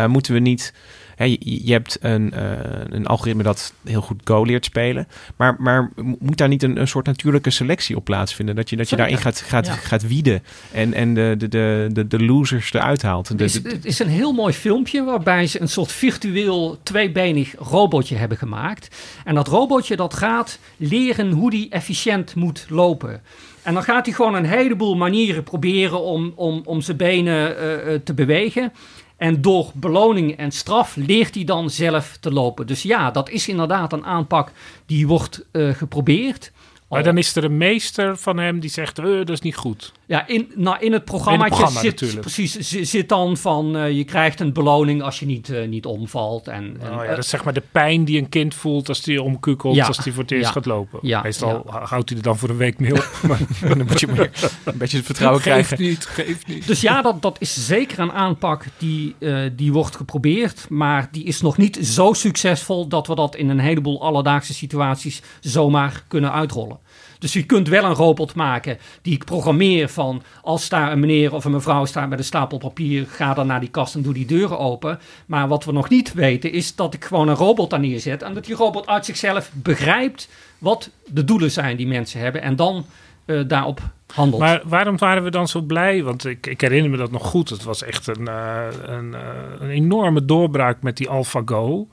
moeten we niet Hè, je, je, hebt een, uh, een algoritme dat heel goed Go leert spelen. Maar, maar moet daar niet een, een soort natuurlijke selectie op plaatsvinden? Dat je, dat je daarin gaat, gaat, ja. gaat wieden en, en de, de, de, de, de losers eruit haalt. Het is, het is een heel mooi filmpje waarbij ze een soort virtueel tweebenig robotje hebben gemaakt. En dat robotje dat gaat leren hoe die efficiënt moet lopen. En dan gaat hij gewoon een heleboel manieren proberen om, om, om zijn benen uh, te bewegen. En door beloning en straf leert hij dan zelf te lopen. Dus ja, dat is inderdaad een aanpak die wordt uh, geprobeerd. Maar dan is er een meester van hem die zegt, uh, dat is niet goed. Ja, in, nou, in het programma, in het programma zit, precies, zit dan van, uh, je krijgt een beloning als je niet, uh, niet omvalt. En, en, oh ja, dat is zeg maar de pijn die een kind voelt als hij omkukelt, Ja, als hij voor het eerst ja, gaat lopen. ja, Meestal houdt hij er dan voor een week mee op. maar dan moet je meer een beetje het vertrouwen geef krijgen. niet, geef niet. Dus ja, dat, dat is zeker een aanpak die, uh, die wordt geprobeerd. Maar die is nog niet zo succesvol dat we dat in een heleboel alledaagse situaties zomaar kunnen uitrollen. Dus je kunt wel een robot maken die ik programmeer van als daar een meneer of een mevrouw staat met een stapel papier, ga dan naar die kast en doe die deuren open. Maar wat we nog niet weten is dat ik gewoon een robot daar neerzet en dat die robot uit zichzelf begrijpt wat de doelen zijn die mensen hebben en dan uh, daarop handelt. Maar waarom waren we dan zo blij? Want ik, ik herinner me dat nog goed. Het was echt een, uh, een, uh, een enorme doorbraak met die AlphaGo.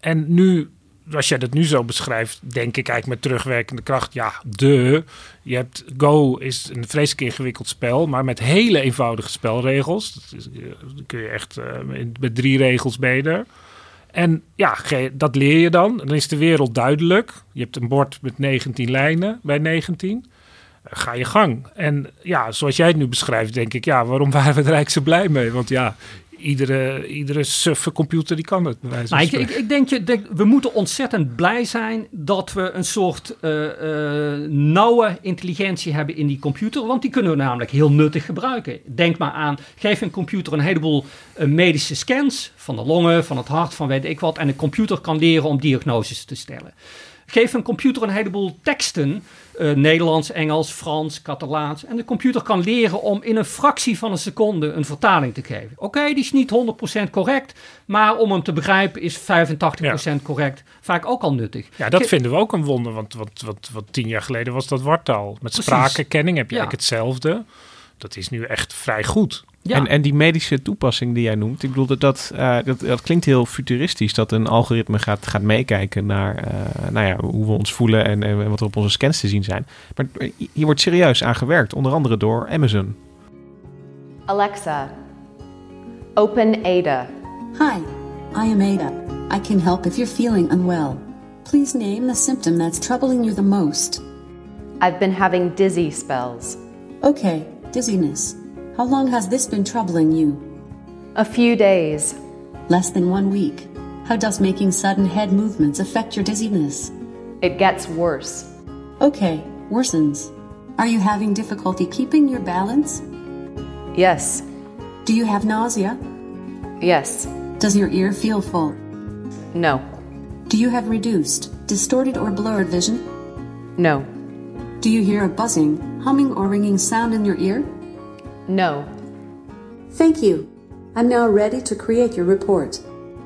En nu als jij dat nu zo beschrijft, denk ik eigenlijk met terugwerkende kracht, ja, de. Je hebt Go is een vreselijk ingewikkeld spel, maar met hele eenvoudige spelregels. Dat, is, dat kun je echt uh, met drie regels beter. En ja, dat leer je dan. Dan is de wereld duidelijk. Je hebt een bord met 19 lijnen bij 19. Ga je gang. En ja, zoals jij het nu beschrijft, denk ik, ja, waarom waren we er eigenlijk zo blij mee? Want ja, iedere, iedere suffe computer die kan het. Nou, ik, ik, ik, denk, je, denk, we moeten ontzettend blij zijn dat we een soort uh, uh, nauwe intelligentie hebben in die computer. Want die kunnen we namelijk heel nuttig gebruiken. Denk maar aan, geef een computer een heleboel uh, medische scans van de longen, van het hart, van weet ik wat. En een computer kan leren om diagnoses te stellen. Geef een computer een heleboel teksten, uh, Nederlands, Engels, Frans, Catalaans. En de computer kan leren om in een fractie van een seconde een vertaling te geven. Oké, die is niet 100% correct, maar om hem te begrijpen is 85% correct vaak ook al nuttig. Ja, dat vinden we ook een wonder, want wat, wat, wat tien jaar geleden was dat wartaal. Met spraakherkenning heb je eigenlijk hetzelfde. Dat is nu echt vrij goed. Ja. En, en die medische toepassing die jij noemt, ik bedoel dat dat, uh, dat, dat klinkt heel futuristisch, dat een algoritme gaat, gaat meekijken naar uh, nou ja, hoe we ons voelen en, en wat er op onze scans te zien zijn. Maar hier wordt serieus aan gewerkt, onder andere door Amazon. Alexa, open Ada. Hi, I am Ada. I can help if you're feeling unwell. Please name the symptom that's troubling you the most. I've been having dizzy spells. Okay, dizziness. How long has this been troubling you? A few days. Less than one week. How does making sudden head movements affect your dizziness? It gets worse. Okay, worsens. Are you having difficulty keeping your balance? Yes. Do you have nausea? Yes. Does your ear feel full? No. Do you have reduced, distorted, or blurred vision? No. Do you hear a buzzing, humming, or ringing sound in your ear? No. Thank you. I'm now ready to create your report.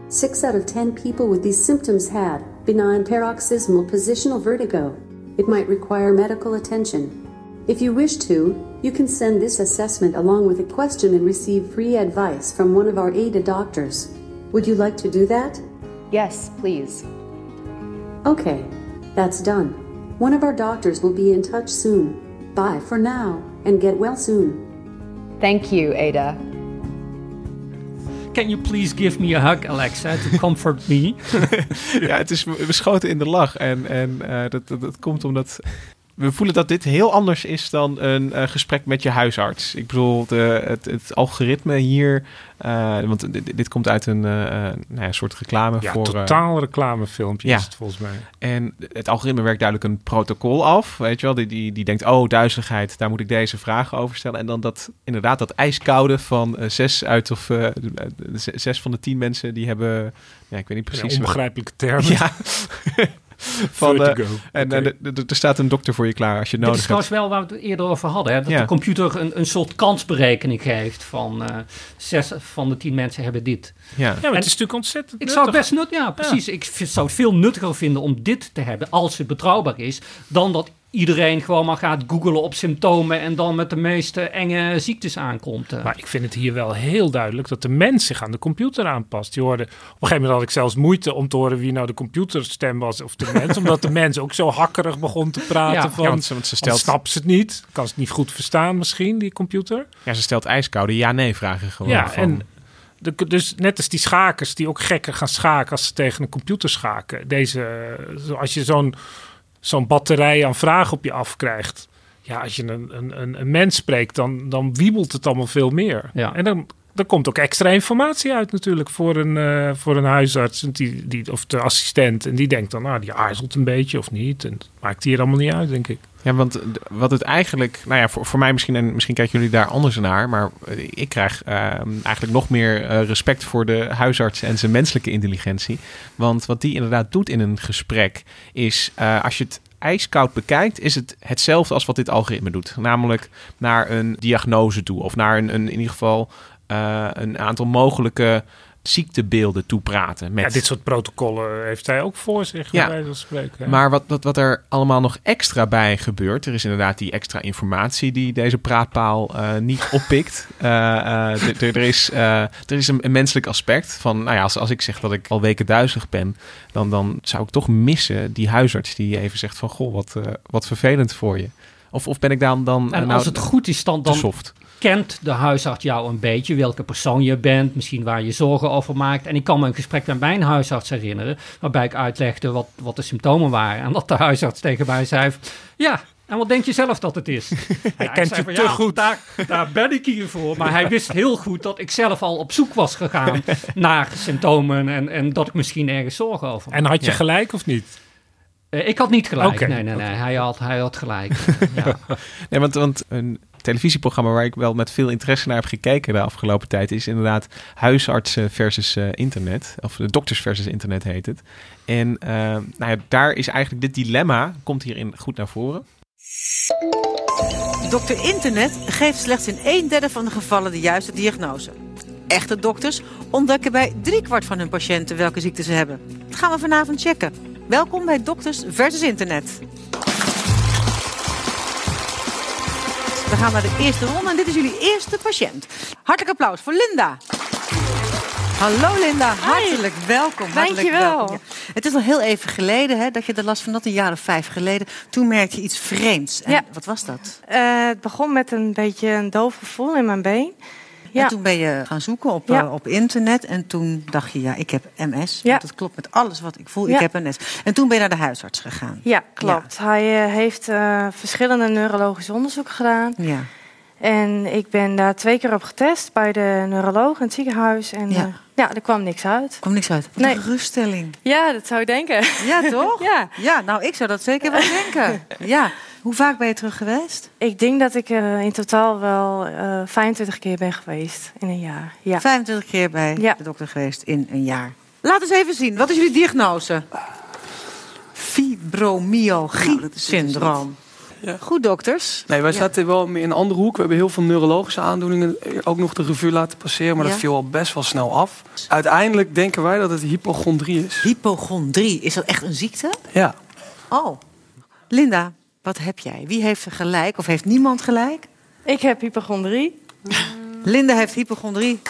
Six out of ten people with these symptoms had benign paroxysmal positional vertigo. It might require medical attention. If you wish to, you can send this assessment along with a question and receive free advice from one of our ADA doctors. Would you like to do that? Yes, please. Okay, that's done. One of our doctors will be in touch soon. Bye for now, and get well soon. Thank you, Ada. Can you please give me a hug, Alexa, to comfort me? ja, het is beschoten in de lach. En, en uh, dat, dat, dat, komt omdat we voelen dat dit heel anders is dan een uh, gesprek met je huisarts. Ik bedoel, de, het, het, algoritme hier. Uh, want dit, dit, komt uit een uh, nou ja, soort reclame ja, voor. totaal reclamefilmpje ja. is het volgens mij. En het algoritme werkt duidelijk een protocol af. Weet je wel, die, die, die denkt: oh, duizeligheid, daar moet ik deze vragen over stellen. En dan dat inderdaad dat ijskoude van zes uit of zes van de tien mensen die hebben. Ja, ik weet niet precies. Ja, onbegrijpelijke termen. Ja. Van, uh, en okay. er staat een dokter voor je klaar als je nodig hebt. Dat is trouwens wel waar we het eerder over hadden. Hè? Dat ja. de computer een, een soort kansberekening geeft van uh, zes van de tien mensen hebben dit. Ja, ja maar en het is natuurlijk ontzettend Ik zou het best nut, ja precies. Ja. Ik zou het veel nuttiger vinden om dit te hebben als het betrouwbaar is, dan dat iedereen gewoon maar gaat googelen op symptomen en dan met de meeste enge ziektes aankomt. Maar ik vind het hier wel heel duidelijk dat de mens zich aan de computer aanpast. Je hoorde, op een gegeven moment had ik zelfs moeite om te horen wie nou de computerstem was of de mens, omdat de mens ook zo hakkerig begon te praten ja, van, ja, want ze, want ze stelt... snapt ze het niet, kan ze het niet goed verstaan misschien, die computer. Ja, ze stelt ijskoude ja-nee vragen gewoon. Ja, van... en de, dus net als die schakers die ook gekker gaan schaken als ze tegen een computer schaken. Deze, als je zo'n zo'n batterij aan vragen op je afkrijgt. Ja, als je een, een, een mens spreekt, dan, dan wiebelt het allemaal veel meer. Ja. En dan, dan komt ook extra informatie uit natuurlijk voor een, uh, voor een huisarts die, die, of de assistent. En die denkt dan, nou, die aarzelt een beetje of niet. En het maakt hier allemaal niet uit, denk ik. Ja, want wat het eigenlijk, nou ja, voor, voor mij misschien, en misschien kijken jullie daar anders naar, maar ik krijg uh, eigenlijk nog meer uh, respect voor de huisarts en zijn menselijke intelligentie. Want wat die inderdaad doet in een gesprek is, als je het ijskoud bekijkt, is het hetzelfde als wat dit algoritme doet. Namelijk naar een diagnose toe, of naar een in ieder geval een aantal mogelijke ziektebeelden toepraten. Met... Ja, dit soort protocollen heeft hij ook voor zich, ja. bij wijze spreken. Maar wat, wat, wat er allemaal nog extra bij gebeurt... er is inderdaad die extra informatie die deze praatpaal uh, niet oppikt. Uh, uh, er is, er is een, een, menselijk aspect van... nou ja, als, als ik zeg dat ik al weken duizelig ben... Dan, dan zou ik toch missen die huisarts die even zegt van... goh, wat, wat vervelend voor je. Of, of ben ik dan... dan en nou, als het goed is, dan... dan soft kent de huisarts jou een beetje, welke persoon je bent, misschien waar je zorgen over maakt. En ik kan me een gesprek met mijn huisarts herinneren, waarbij ik uitlegde wat, wat de symptomen waren. En dat de huisarts tegen mij zei, ja, en wat denk je zelf dat het is? Hij kent je te goed. Daar, daar ben ik hier voor. Maar hij wist heel goed dat ik zelf al op zoek was gegaan naar symptomen en, en dat ik misschien ergens zorgen over had. En had je gelijk of niet? Uh, ik had niet gelijk. Okay. Nee, nee, nee. Hij had, hij had gelijk. ja. Nee, want, want een televisieprogramma waar ik wel met veel interesse naar heb gekeken de afgelopen tijd is inderdaad huisartsen versus uh, internet. Of de dokters versus internet heet het. En uh, nou ja, daar is eigenlijk dit dilemma, komt hierin goed naar voren. Dokter Internet geeft slechts in een derde van de gevallen de juiste diagnose. Echte dokters ontdekken bij driekwart van hun patiënten welke ziekte ze hebben. Dat gaan we vanavond checken. Welkom bij Dokters versus Internet. We gaan naar de eerste ronde en dit is jullie eerste patiënt. Hartelijk applaus voor Linda. Hallo Linda, hartelijk welkom. Hartelijk Dankjewel. Welkom. Het is al heel even geleden hè, dat je er last van had, een jaar of vijf geleden. Toen merkte je iets vreemds. En ja. Wat was dat? Uh, het begon met een beetje een doof gevoel in mijn been. Ja. En toen ben je gaan zoeken op, ja. uh, op internet. En toen dacht je, ja, ik heb MS. Ja. Dat klopt met alles wat ik voel. Ik heb MS. En toen ben je naar de huisarts gegaan. Ja, klopt. Hij uh, heeft uh, verschillende neurologische onderzoeken gedaan. Ja. En ik ben daar twee keer op getest bij de neuroloog in het ziekenhuis. En ja, ja er kwam niks uit. Er kwam niks uit? Wat nee. een geruststelling. Ja, dat zou je denken. Ja, toch? ja. ja, nou, ik zou dat zeker wel denken. Ja. Hoe vaak ben je terug geweest? Ik denk dat ik in totaal wel uh, 25 keer ben geweest in een jaar. Ja. 25 keer bij ja. de dokter geweest in een jaar. Laat eens even zien. Wat is jullie diagnose? Fibromyalgie-syndroom. Ja. Goed, dokters. Nee, wij ja. zaten wel in een andere hoek. We hebben heel veel neurologische aandoeningen ook nog de revue laten passeren. Maar ja. dat viel al best wel snel af. Uiteindelijk denken wij dat het hypochondrie is. Hypochondrie, is dat echt een ziekte? Ja. Oh. Linda, wat heb jij? Wie heeft gelijk of heeft niemand gelijk? Ik heb hypochondrie. Linda heeft hypochondrie.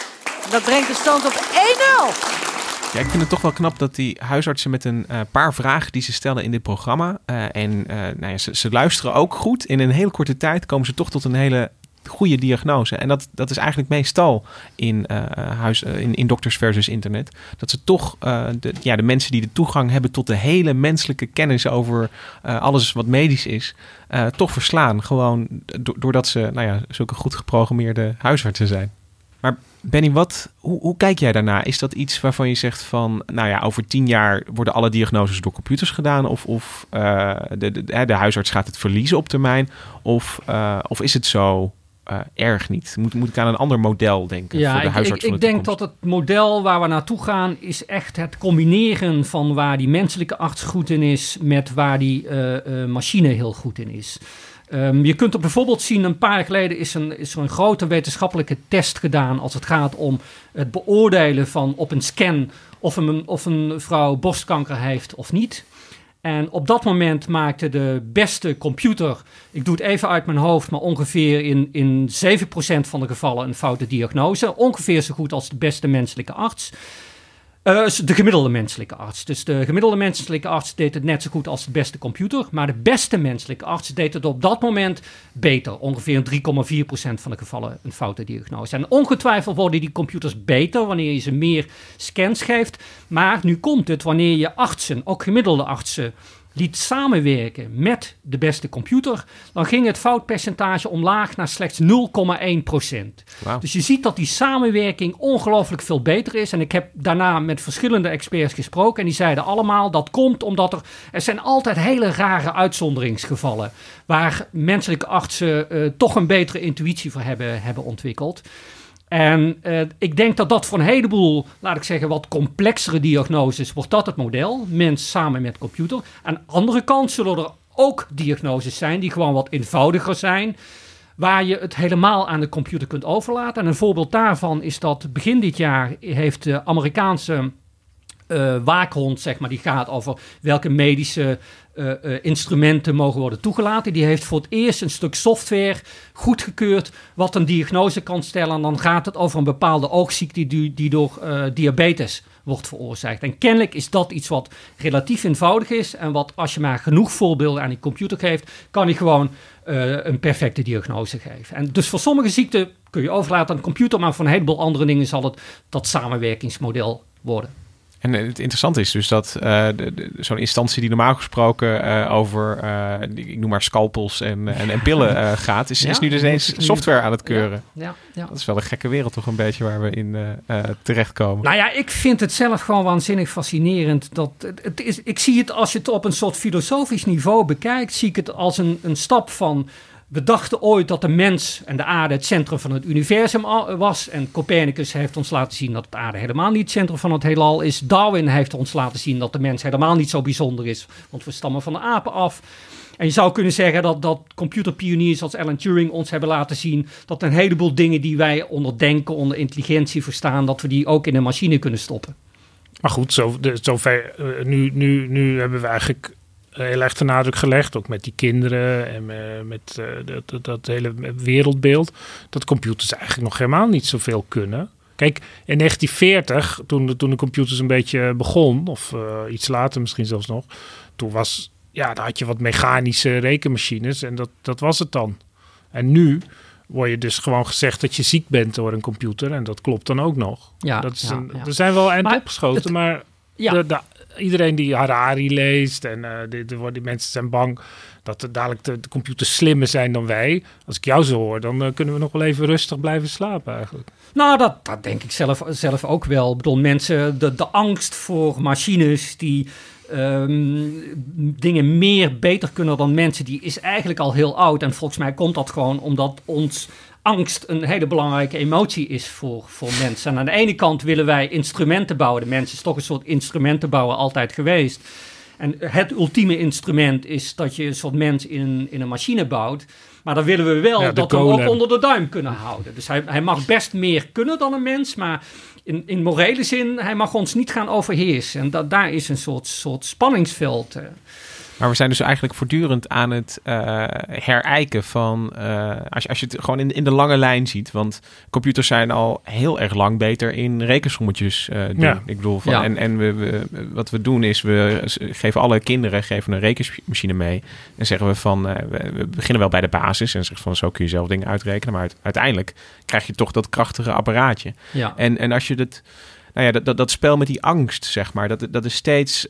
Dat brengt de stand op 1-0. Ja, ik vind het toch wel knap dat die huisartsen met een uh, paar vragen die ze stellen in dit programma. Uh, en uh, nou ja, ze, ze, luisteren ook goed. In een hele korte tijd komen ze toch tot een hele goede diagnose. En dat, dat is eigenlijk meestal in, huis, in, in dokters versus internet. Dat ze toch de, ja, de mensen die de toegang hebben tot de hele menselijke kennis over alles wat medisch is, toch verslaan. Gewoon doordat ze nou ja, zulke goed geprogrammeerde huisartsen zijn. Maar Benny, wat, hoe, hoe, kijk jij daarna? Is dat iets waarvan je zegt van, nou ja, over tien jaar worden alle diagnoses door computers gedaan? Of, of de, de, de, huisarts gaat het verliezen op termijn? Of, of is het zo uh, erg niet? Moet, moet ik aan een ander model denken ja, voor de ik, huisarts ik, ik denk dat het model waar we naartoe gaan... is echt het combineren van waar die menselijke arts goed in is... met waar die machine heel goed in is. Um, je kunt er bijvoorbeeld zien, een paar jaar geleden is, een, is er een grote wetenschappelijke test gedaan als het gaat om het beoordelen van op een scan of een, of een vrouw borstkanker heeft of niet. En op dat moment maakte de beste computer, ik doe het even uit mijn hoofd, maar ongeveer in, in 7% van de gevallen een foute diagnose. Ongeveer zo goed als de beste menselijke arts. Uh, de gemiddelde menselijke arts. Dus de gemiddelde menselijke arts deed het net zo goed als de beste computer. Maar de beste menselijke arts deed het op dat moment beter. Ongeveer 3,4% van de gevallen een foute diagnose. En ongetwijfeld worden die computers beter wanneer je ze meer scans geeft. Maar nu komt het wanneer je artsen, ook gemiddelde artsen, liet samenwerken met de beste computer, dan ging het foutpercentage omlaag naar slechts 0,1 Wow. Dus je ziet dat die samenwerking ongelooflijk veel beter is. En ik heb daarna met verschillende experts gesproken en die zeiden allemaal dat komt omdat er, er zijn altijd hele rare uitzonderingsgevallen waar menselijke artsen uh, toch een betere intuïtie voor hebben, hebben ontwikkeld. En uh, ik denk dat dat voor een heleboel, laat ik zeggen, wat complexere diagnoses, wordt dat het model. Mens samen met computer. Aan de andere kant zullen er ook diagnoses zijn die gewoon wat eenvoudiger zijn. Waar je het helemaal aan de computer kunt overlaten. En een voorbeeld daarvan is dat begin dit jaar heeft de Amerikaanse uh, waakhond, zeg maar, die gaat over welke medische uh, uh, instrumenten mogen worden toegelaten. Die heeft voor het eerst een stuk software goedgekeurd wat een diagnose kan stellen. En dan gaat het over een bepaalde oogziekte die, die door diabetes wordt veroorzaakt. En kennelijk is dat iets wat relatief eenvoudig is. En wat als je maar genoeg voorbeelden aan die computer geeft, kan hij gewoon een perfecte diagnose geven. En dus voor sommige ziekten kun je overlaten aan de computer, maar voor een heleboel andere dingen zal het dat samenwerkingsmodel worden. En het interessante is dus dat uh, zo'n instantie die normaal gesproken uh, over, uh, ik noem maar scalpels en, en, en pillen gaat, is, ja, is nu dus eens software aan het keuren. Ja, ja, ja, Dat is wel een gekke wereld toch een beetje waar we in terechtkomen. Nou ja, ik vind het zelf gewoon waanzinnig fascinerend. Dat, het is, ik zie het als je het op een soort filosofisch niveau bekijkt, zie ik het als een, een stap van We dachten ooit dat de mens en de aarde het centrum van het universum was. En Copernicus heeft ons laten zien dat de aarde helemaal niet het centrum van het heelal is. Darwin heeft ons laten zien dat de mens helemaal niet zo bijzonder is, want we stammen van de apen af. En je zou kunnen zeggen dat, dat computerpioniers als Alan Turing ons hebben laten zien dat een heleboel dingen die wij onder denken, onder intelligentie verstaan, dat we die ook in een machine kunnen stoppen. Maar goed, zo, uh, nu, nu, nu hebben we eigenlijk heel erg de nadruk gelegd, ook met die kinderen en uh, met uh, dat, dat, hele wereldbeeld, dat computers eigenlijk nog helemaal niet zoveel kunnen. Kijk, in 1940, toen de, toen de computers een beetje begon, of iets later misschien zelfs nog, toen was ja, dan had je wat mechanische rekenmachines en dat, dat was het dan. En nu word je dus gewoon gezegd dat je ziek bent door een computer. En dat klopt dan ook nog. Ja, dat is een, Er zijn wel eind opgeschoten, maar ja. de, de, iedereen die Harari leest en uh, de, de, die mensen zijn bang dat dadelijk de, computers slimmer zijn dan wij. Als ik jou zo hoor, dan uh, kunnen we nog wel even rustig blijven slapen eigenlijk. Nou, dat, dat denk ik zelf, zelf ook wel. Ik bedoel, mensen, de, de angst voor machines die um, dingen meer beter kunnen dan mensen, die is eigenlijk al heel oud. En volgens mij komt dat gewoon omdat ons angst een hele belangrijke emotie is voor, voor mensen. En aan de ene kant willen wij instrumenten bouwen. De mens is toch een soort instrumentenbouwer altijd geweest. En het ultieme instrument is dat je een soort mens in, in een machine bouwt. Maar dan willen we wel dat we hem ook onder de duim kunnen houden. Dus hij, hij mag best meer kunnen dan een mens, maar in, in morele zin, hij mag ons niet gaan overheersen. En dat, daar is een soort, soort spanningsveld. Maar we zijn dus eigenlijk voortdurend aan het uh, herijken van. Uh, als, je, als je het gewoon in, in de lange lijn ziet. Want computers zijn al heel erg lang beter in rekensommetjes uh, doen. Ja. Ik bedoel, van, ja. en, en we, we, wat we doen is. We geven alle kinderen geven een rekenmachine mee. En zeggen we van. we, we, beginnen wel bij de basis. En zeggen van zo kun je zelf dingen uitrekenen. Maar uiteindelijk krijg je toch dat krachtige apparaatje. Ja. En, en als je het. Nou ja, dat, dat, dat spel met die angst, zeg maar. Dat, dat is steeds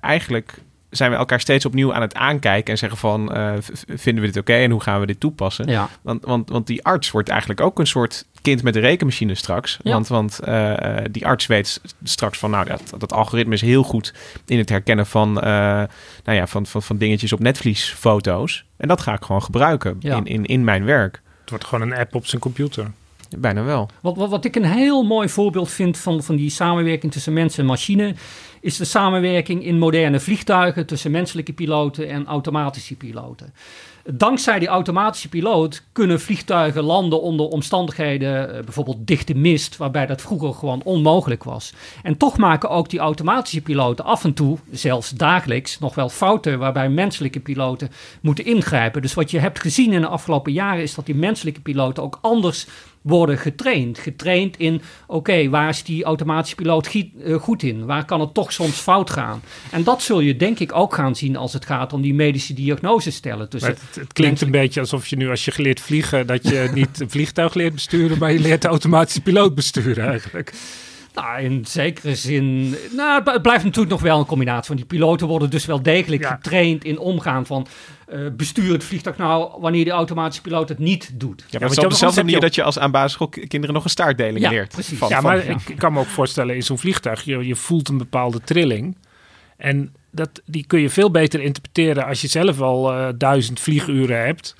eigenlijk zijn we elkaar steeds opnieuw aan het aankijken en zeggen van uh, vinden we dit oké okay en hoe gaan we dit toepassen? Ja. Want, want, want die arts wordt eigenlijk ook een soort kind met de rekenmachine straks. Ja. Want, want uh, die arts weet straks van nou dat, dat algoritme is heel goed in het herkennen van, uh, nou ja, van, van, van dingetjes op Netflix foto's. En dat ga ik gewoon gebruiken ja. in, in, in mijn werk. Het wordt gewoon een app op zijn computer. Bijna wel. Wat, wat, wat ik een heel mooi voorbeeld vind van, van die samenwerking tussen mens en machine is de samenwerking in moderne vliegtuigen tussen menselijke piloten en automatische piloten. Dankzij die automatische piloot kunnen vliegtuigen landen onder omstandigheden, eh, bijvoorbeeld dichte mist, waarbij dat vroeger gewoon onmogelijk was. En toch maken ook die automatische piloten af en toe, zelfs dagelijks, nog wel fouten waarbij menselijke piloten moeten ingrijpen. Dus wat je hebt gezien in de afgelopen jaren is dat die menselijke piloten ook anders worden getraind. Getraind in, oké, waar is die automatische piloot eh, goed in? Waar kan het toch soms fout gaan? En dat zul je denk ik ook gaan zien als het gaat om die medische diagnose stellen. Tussen het, het, klinkt een beetje alsof je nu als je geleerd vliegen, dat je niet een vliegtuig leert besturen, maar je leert de automatische piloot besturen eigenlijk. Nou, in zekere zin. Nou, het blijft natuurlijk nog wel een combinatie. Want die piloten worden dus wel degelijk getraind in omgaan van. Uh, bestuur het vliegtuig nou wanneer de automatische piloot het niet doet. Ja, maar het is op dezelfde manier dat je als aan basisschool kinderen nog een staartdeling ja, leert. Precies. Van, ja, maar van, ik kan me ook voorstellen in zo'n vliegtuig, je, je voelt een bepaalde trilling. En dat, die kun je veel beter interpreteren als je zelf al uh, duizend vlieguren hebt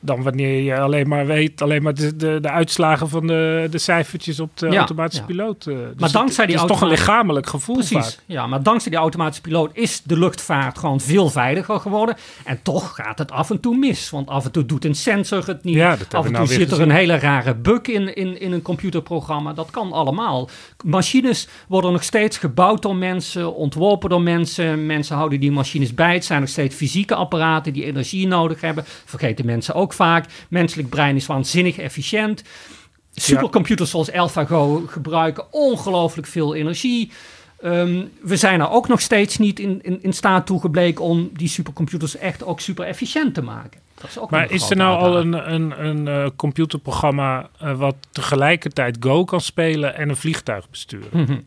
dan wanneer je alleen maar weet, alleen maar de, de, de uitslagen van de, de cijfertjes op de automatische piloot. Uh, dus maar dankzij die het is toch een lichamelijk gevoel Precies, vaak. Ja, maar dankzij die automatische piloot is de luchtvaart gewoon veel veiliger geworden. En toch gaat het af en toe mis. Want af en toe doet een sensor het niet. Ja, af en toe nou zit er een hele rare bug in, in, in een computerprogramma. Dat kan allemaal. Machines worden nog steeds gebouwd door mensen, ontworpen door mensen. Mensen houden die machines bij. Het zijn nog steeds fysieke apparaten die energie nodig hebben. Vergeten mensen ook vaak. Menselijk brein is waanzinnig efficiënt. Supercomputers zoals AlphaGo gebruiken ongelooflijk veel energie. Um, we zijn er ook nog steeds niet in, in, in staat toe gebleken om die supercomputers echt ook super efficiënt te maken. Dat is ook maar is er nou al een, een, een uh, computerprogramma uh, wat tegelijkertijd Go kan spelen en een vliegtuig besturen? Mm -hmm.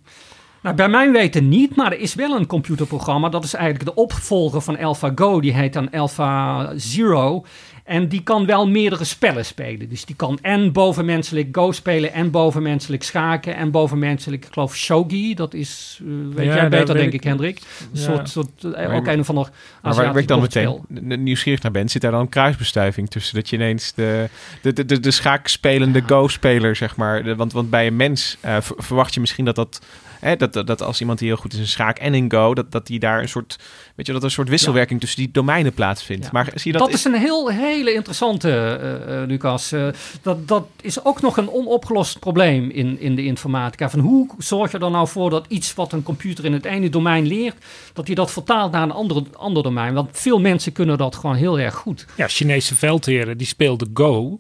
Nou, bij mijn weten niet, maar er is wel een computerprogramma. Dat is eigenlijk de opvolger van AlphaGo. Die heet dan Alpha Zero. En die kan wel meerdere spellen spelen. Dus die kan en bovenmenselijk Go spelen, en bovenmenselijk schaken, en bovenmenselijk, ik geloof, Shogi. Dat is, uh, weet Ja, jij beter, weet denk ik- ik, Hendrik. Een Ja. soort, soort, eh, Maar- ook een of ander Maar waar, ik dan meteen nieuwsgierig naar ben, zit daar dan een kruisbestuiving tussen? Dat je ineens de, de, de, de, de schaakspelende Go-speler, zeg maar. de- want, want bij een mens eh, ver- verwacht je misschien dat dat... Hè, dat, dat, dat als iemand die heel goed is in schaak en in Go, dat, dat die daar een soort, weet je, dat er een soort wisselwerking tussen die domeinen plaatsvindt. Maar zie je dat? Dat is een heel, hele interessante, eh, eh, Lucas. Eh, dat, dat is ook nog een onopgelost probleem in, in de informatica. Van hoe zorg je er nou voor dat iets wat een computer in het ene domein leert, dat hij dat vertaalt naar een andere, ander domein? Want veel mensen kunnen dat gewoon heel erg goed. Ja, Chinese veldheren die speelden Go.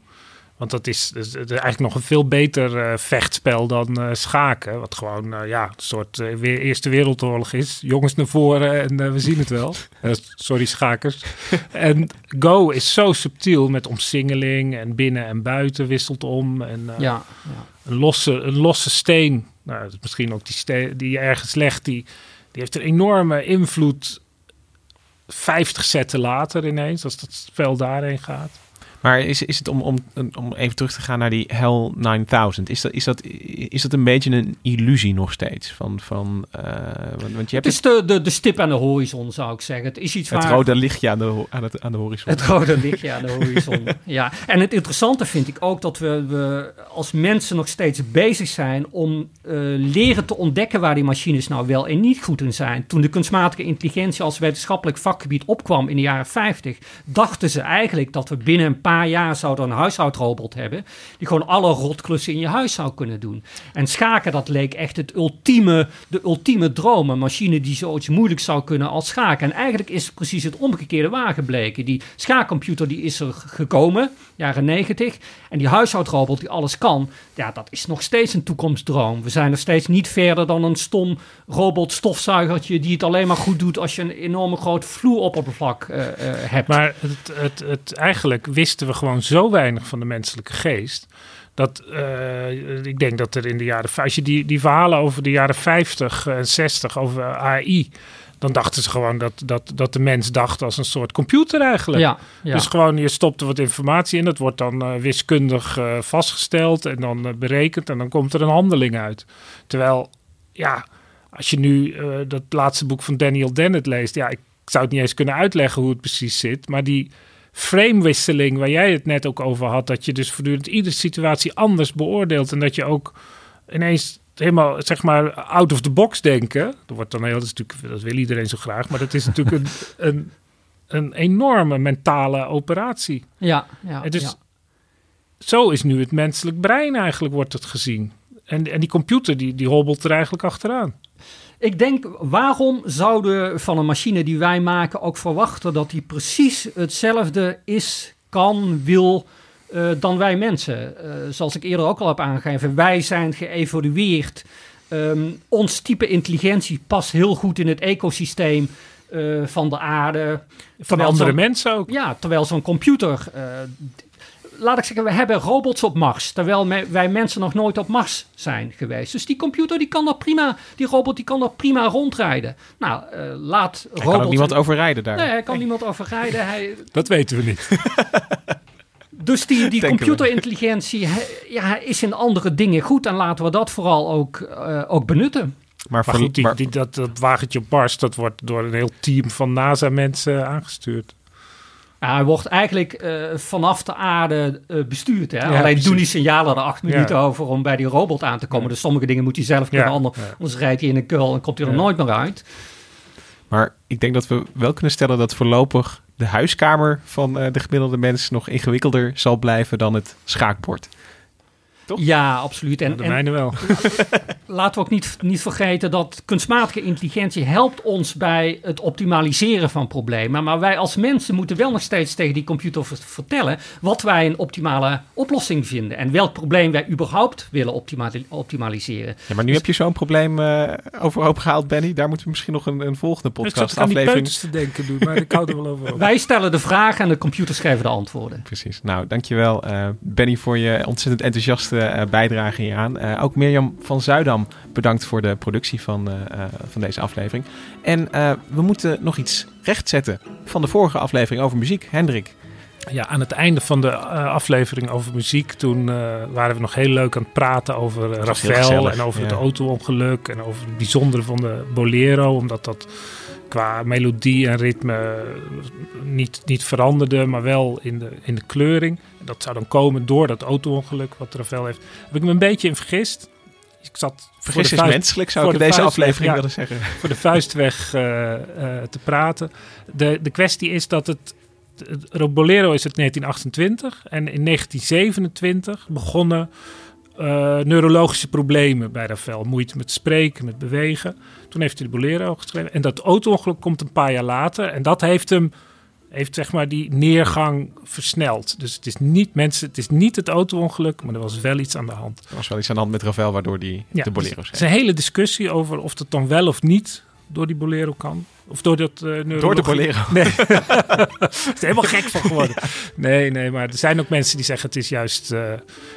Want dat is, dat is eigenlijk nog een veel beter eh, vechtspel dan eh, schaken. Wat gewoon eh, ja, een soort eh, weer Eerste Wereldoorlog is. Jongens naar voren en eh, we zien het wel. Eh, sorry, schakers. en Go is zo subtiel met omsingeling en binnen en buiten wisselt om. En, eh, Ja, ja. Een, losse, een losse steen, nou, dat is misschien ook die steen die je ergens legt, die, die heeft een enorme invloed 50 zetten later ineens, als dat spel daarheen gaat. Maar is, is het om, om, om even terug te gaan naar die Hell 9000, is dat, is dat, is dat een beetje een illusie nog steeds? Van, van, eh, want, want je Het hebt is de, de, de stip aan de horizon, zou ik zeggen. Het is iets het waar... rode lichtje aan de, aan, het, aan de horizon. Het rode lichtje aan de horizon. ja, en het interessante vind ik ook dat we, we als mensen nog steeds bezig zijn om eh, leren te ontdekken waar die machines nou wel en niet goed in zijn. Toen de kunstmatige intelligentie als wetenschappelijk vakgebied opkwam in de jaren 50, dachten ze eigenlijk dat we binnen een paar jaar zouden een huishoudrobot hebben die gewoon alle rotklussen in je huis zou kunnen doen. En schaken, dat leek echt het ultieme, de ultieme droom. Een machine die zoiets moeilijk zou kunnen als schaken. En eigenlijk is precies het omgekeerde waar gebleken. Die schaakcomputer die is er gekomen, jaren 90. En die huishoudrobot die alles kan, ja, dat is nog steeds een toekomstdroom. We zijn nog steeds niet verder dan een stom robotstofzuigertje die het alleen maar goed doet als je een enorme groot vloeroppervlak eh, eh, hebt. Maar het, het, het, eigenlijk wisten we gewoon zo weinig van de menselijke geest. Dat eh, ik denk dat er in de jaren. Als je die, die verhalen over de jaren 50 en 60 over AI. Dan dachten ze gewoon dat, dat, dat de mens dacht als een soort computer eigenlijk. Ja, ja. Dus gewoon je stopt er wat informatie in. Dat wordt dan eh, wiskundig eh, vastgesteld en dan berekend. En dan komt er een handeling uit. Terwijl, ja, als je nu dat laatste boek van Daniel Dennett leest. Ja, ik zou het niet eens kunnen uitleggen hoe het precies zit. Maar die framewisseling waar jij het net ook over had. Dat je dus voortdurend iedere situatie anders beoordeelt. En dat je ook ineens helemaal, zeg maar, out of the box denken. Dat wordt dan heel, dat, is natuurlijk, dat wil iedereen zo graag. Maar dat is natuurlijk een, een, een enorme mentale operatie. Ja, ja, En dus ja. zo is nu het menselijk brein eigenlijk, wordt het gezien. En, en die computer, die, die hobbelt er eigenlijk achteraan. Ik denk, waarom zouden we van een machine die wij maken ook verwachten dat die precies hetzelfde is, kan, wil eh, dan wij mensen? Eh, zoals ik eerder ook al heb aangegeven, wij zijn geëvolueerd. Ehm, ons type intelligentie past heel goed in het ecosysteem eh, van de aarde. Terwijl andere mensen ook. Ja, terwijl zo'n computer. Laat ik zeggen, we hebben robots op Mars, terwijl me- wij mensen nog nooit op Mars zijn geweest. Dus die computer die kan er prima, die robot die kan er prima rondrijden. Nou, eh, laat Hij robots... kan ook niemand overrijden daar. Nee, hij kan niemand overrijden. Hij, Dat weten we niet. dus die, die computerintelligentie ja, is in andere dingen goed en laten we dat vooral ook, eh, ook benutten. Maar, Maar goed, die, die, dat, dat wagentje op Mars, dat wordt door een heel team van NASA-mensen aangestuurd. Ja, hij wordt eigenlijk eh, vanaf de aarde eh, bestuurd. Hè? Ja, Alleen precies. doen die signalen er acht Ja. minuten over om bij die robot aan te komen. Dus sommige dingen moet hij zelf kunnen, Ja. ander- Ja. anders rijdt hij in een kuil en komt hij er Ja. nooit meer uit. Maar ik denk dat we wel kunnen stellen dat voorlopig de huiskamer van eh, de gemiddelde mens nog ingewikkelder zal blijven dan het schaakbord. Ja, absoluut. En, de en mijne wel. laten we ook niet, niet vergeten dat kunstmatige intelligentie helpt ons bij het optimaliseren van problemen. Maar wij als mensen moeten wel nog steeds tegen die computer ver- vertellen wat wij een optimale oplossing vinden. En welk probleem wij überhaupt willen optimali- optimaliseren. Ja, maar nu heb je zo'n probleem eh, overhoop gehaald, Benny. Daar moeten we misschien nog een, een volgende Ik podcast aflevering. peuters te denken doen, maar ik hou er wel over. Wij stellen de vraag en de computers geven de antwoorden. Precies. Nou, dankjewel eh Benny voor je ontzettend enthousiaste eh, bijdrage hieraan. Eh ook Mirjam van Zuidam bedankt voor de productie van, eh, eh, van deze aflevering. En eh, we moeten nog iets rechtzetten van de vorige aflevering over muziek. Hendrik, ja, aan het einde van de uh, aflevering over muziek, toen uh, waren we nog heel leuk aan het praten over Ravel en over ja. het auto-ongeluk en over het bijzondere van de bolero, omdat dat qua melodie en ritme niet, niet veranderde, maar wel in de, in de kleuring. Dat zou dan komen door dat auto-ongeluk wat Ravel heeft. Heb ik me een beetje in vergist. Ik zat Vergis is vuist, menselijk, zou ik in deze aflevering ja, willen zeggen. Voor de vuistweg te praten. De, de kwestie is dat het Bolero is het 1928 en in 1927 begonnen uh, neurologische problemen bij Ravel. Moeite met spreken, met bewegen. Toen heeft hij de Bolero geschreven. En dat auto-ongeluk komt een paar jaar later. En dat heeft hem, heeft zeg maar die neergang versneld. Dus het is niet mensen, het is niet het auto-ongeluk, maar er was wel iets aan de hand. Er was wel iets aan de hand met Ravel, waardoor die ja, de Bolero schreef. Er is een hele discussie over of dat dan wel of niet door die Bolero kan. Of door dat uh, Door de Bolero. Nee. is helemaal gek van geworden. Nee, nee, maar er zijn ook mensen die zeggen het is juist... Uh,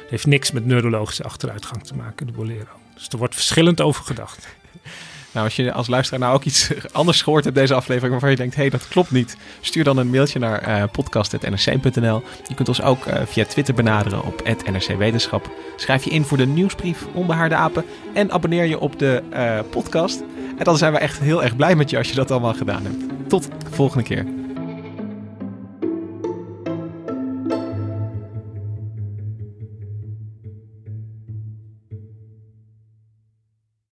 heeft niks met neurologische achteruitgang te maken, de Bolero. Dus er wordt verschillend over gedacht. Nou, als je als luisteraar nou ook iets anders gehoord hebt deze aflevering waarvan je denkt, hé, hey, dat klopt niet, stuur dan een mailtje naar uh, podcast.nrc.nl. Je kunt ons ook uh, via Twitter benaderen op @nrcwetenschap. Schrijf je in voor de nieuwsbrief Onbehaarde Apen en abonneer je op de uh, podcast. En dan zijn we echt heel erg blij met je als je dat allemaal gedaan hebt. Tot de volgende keer.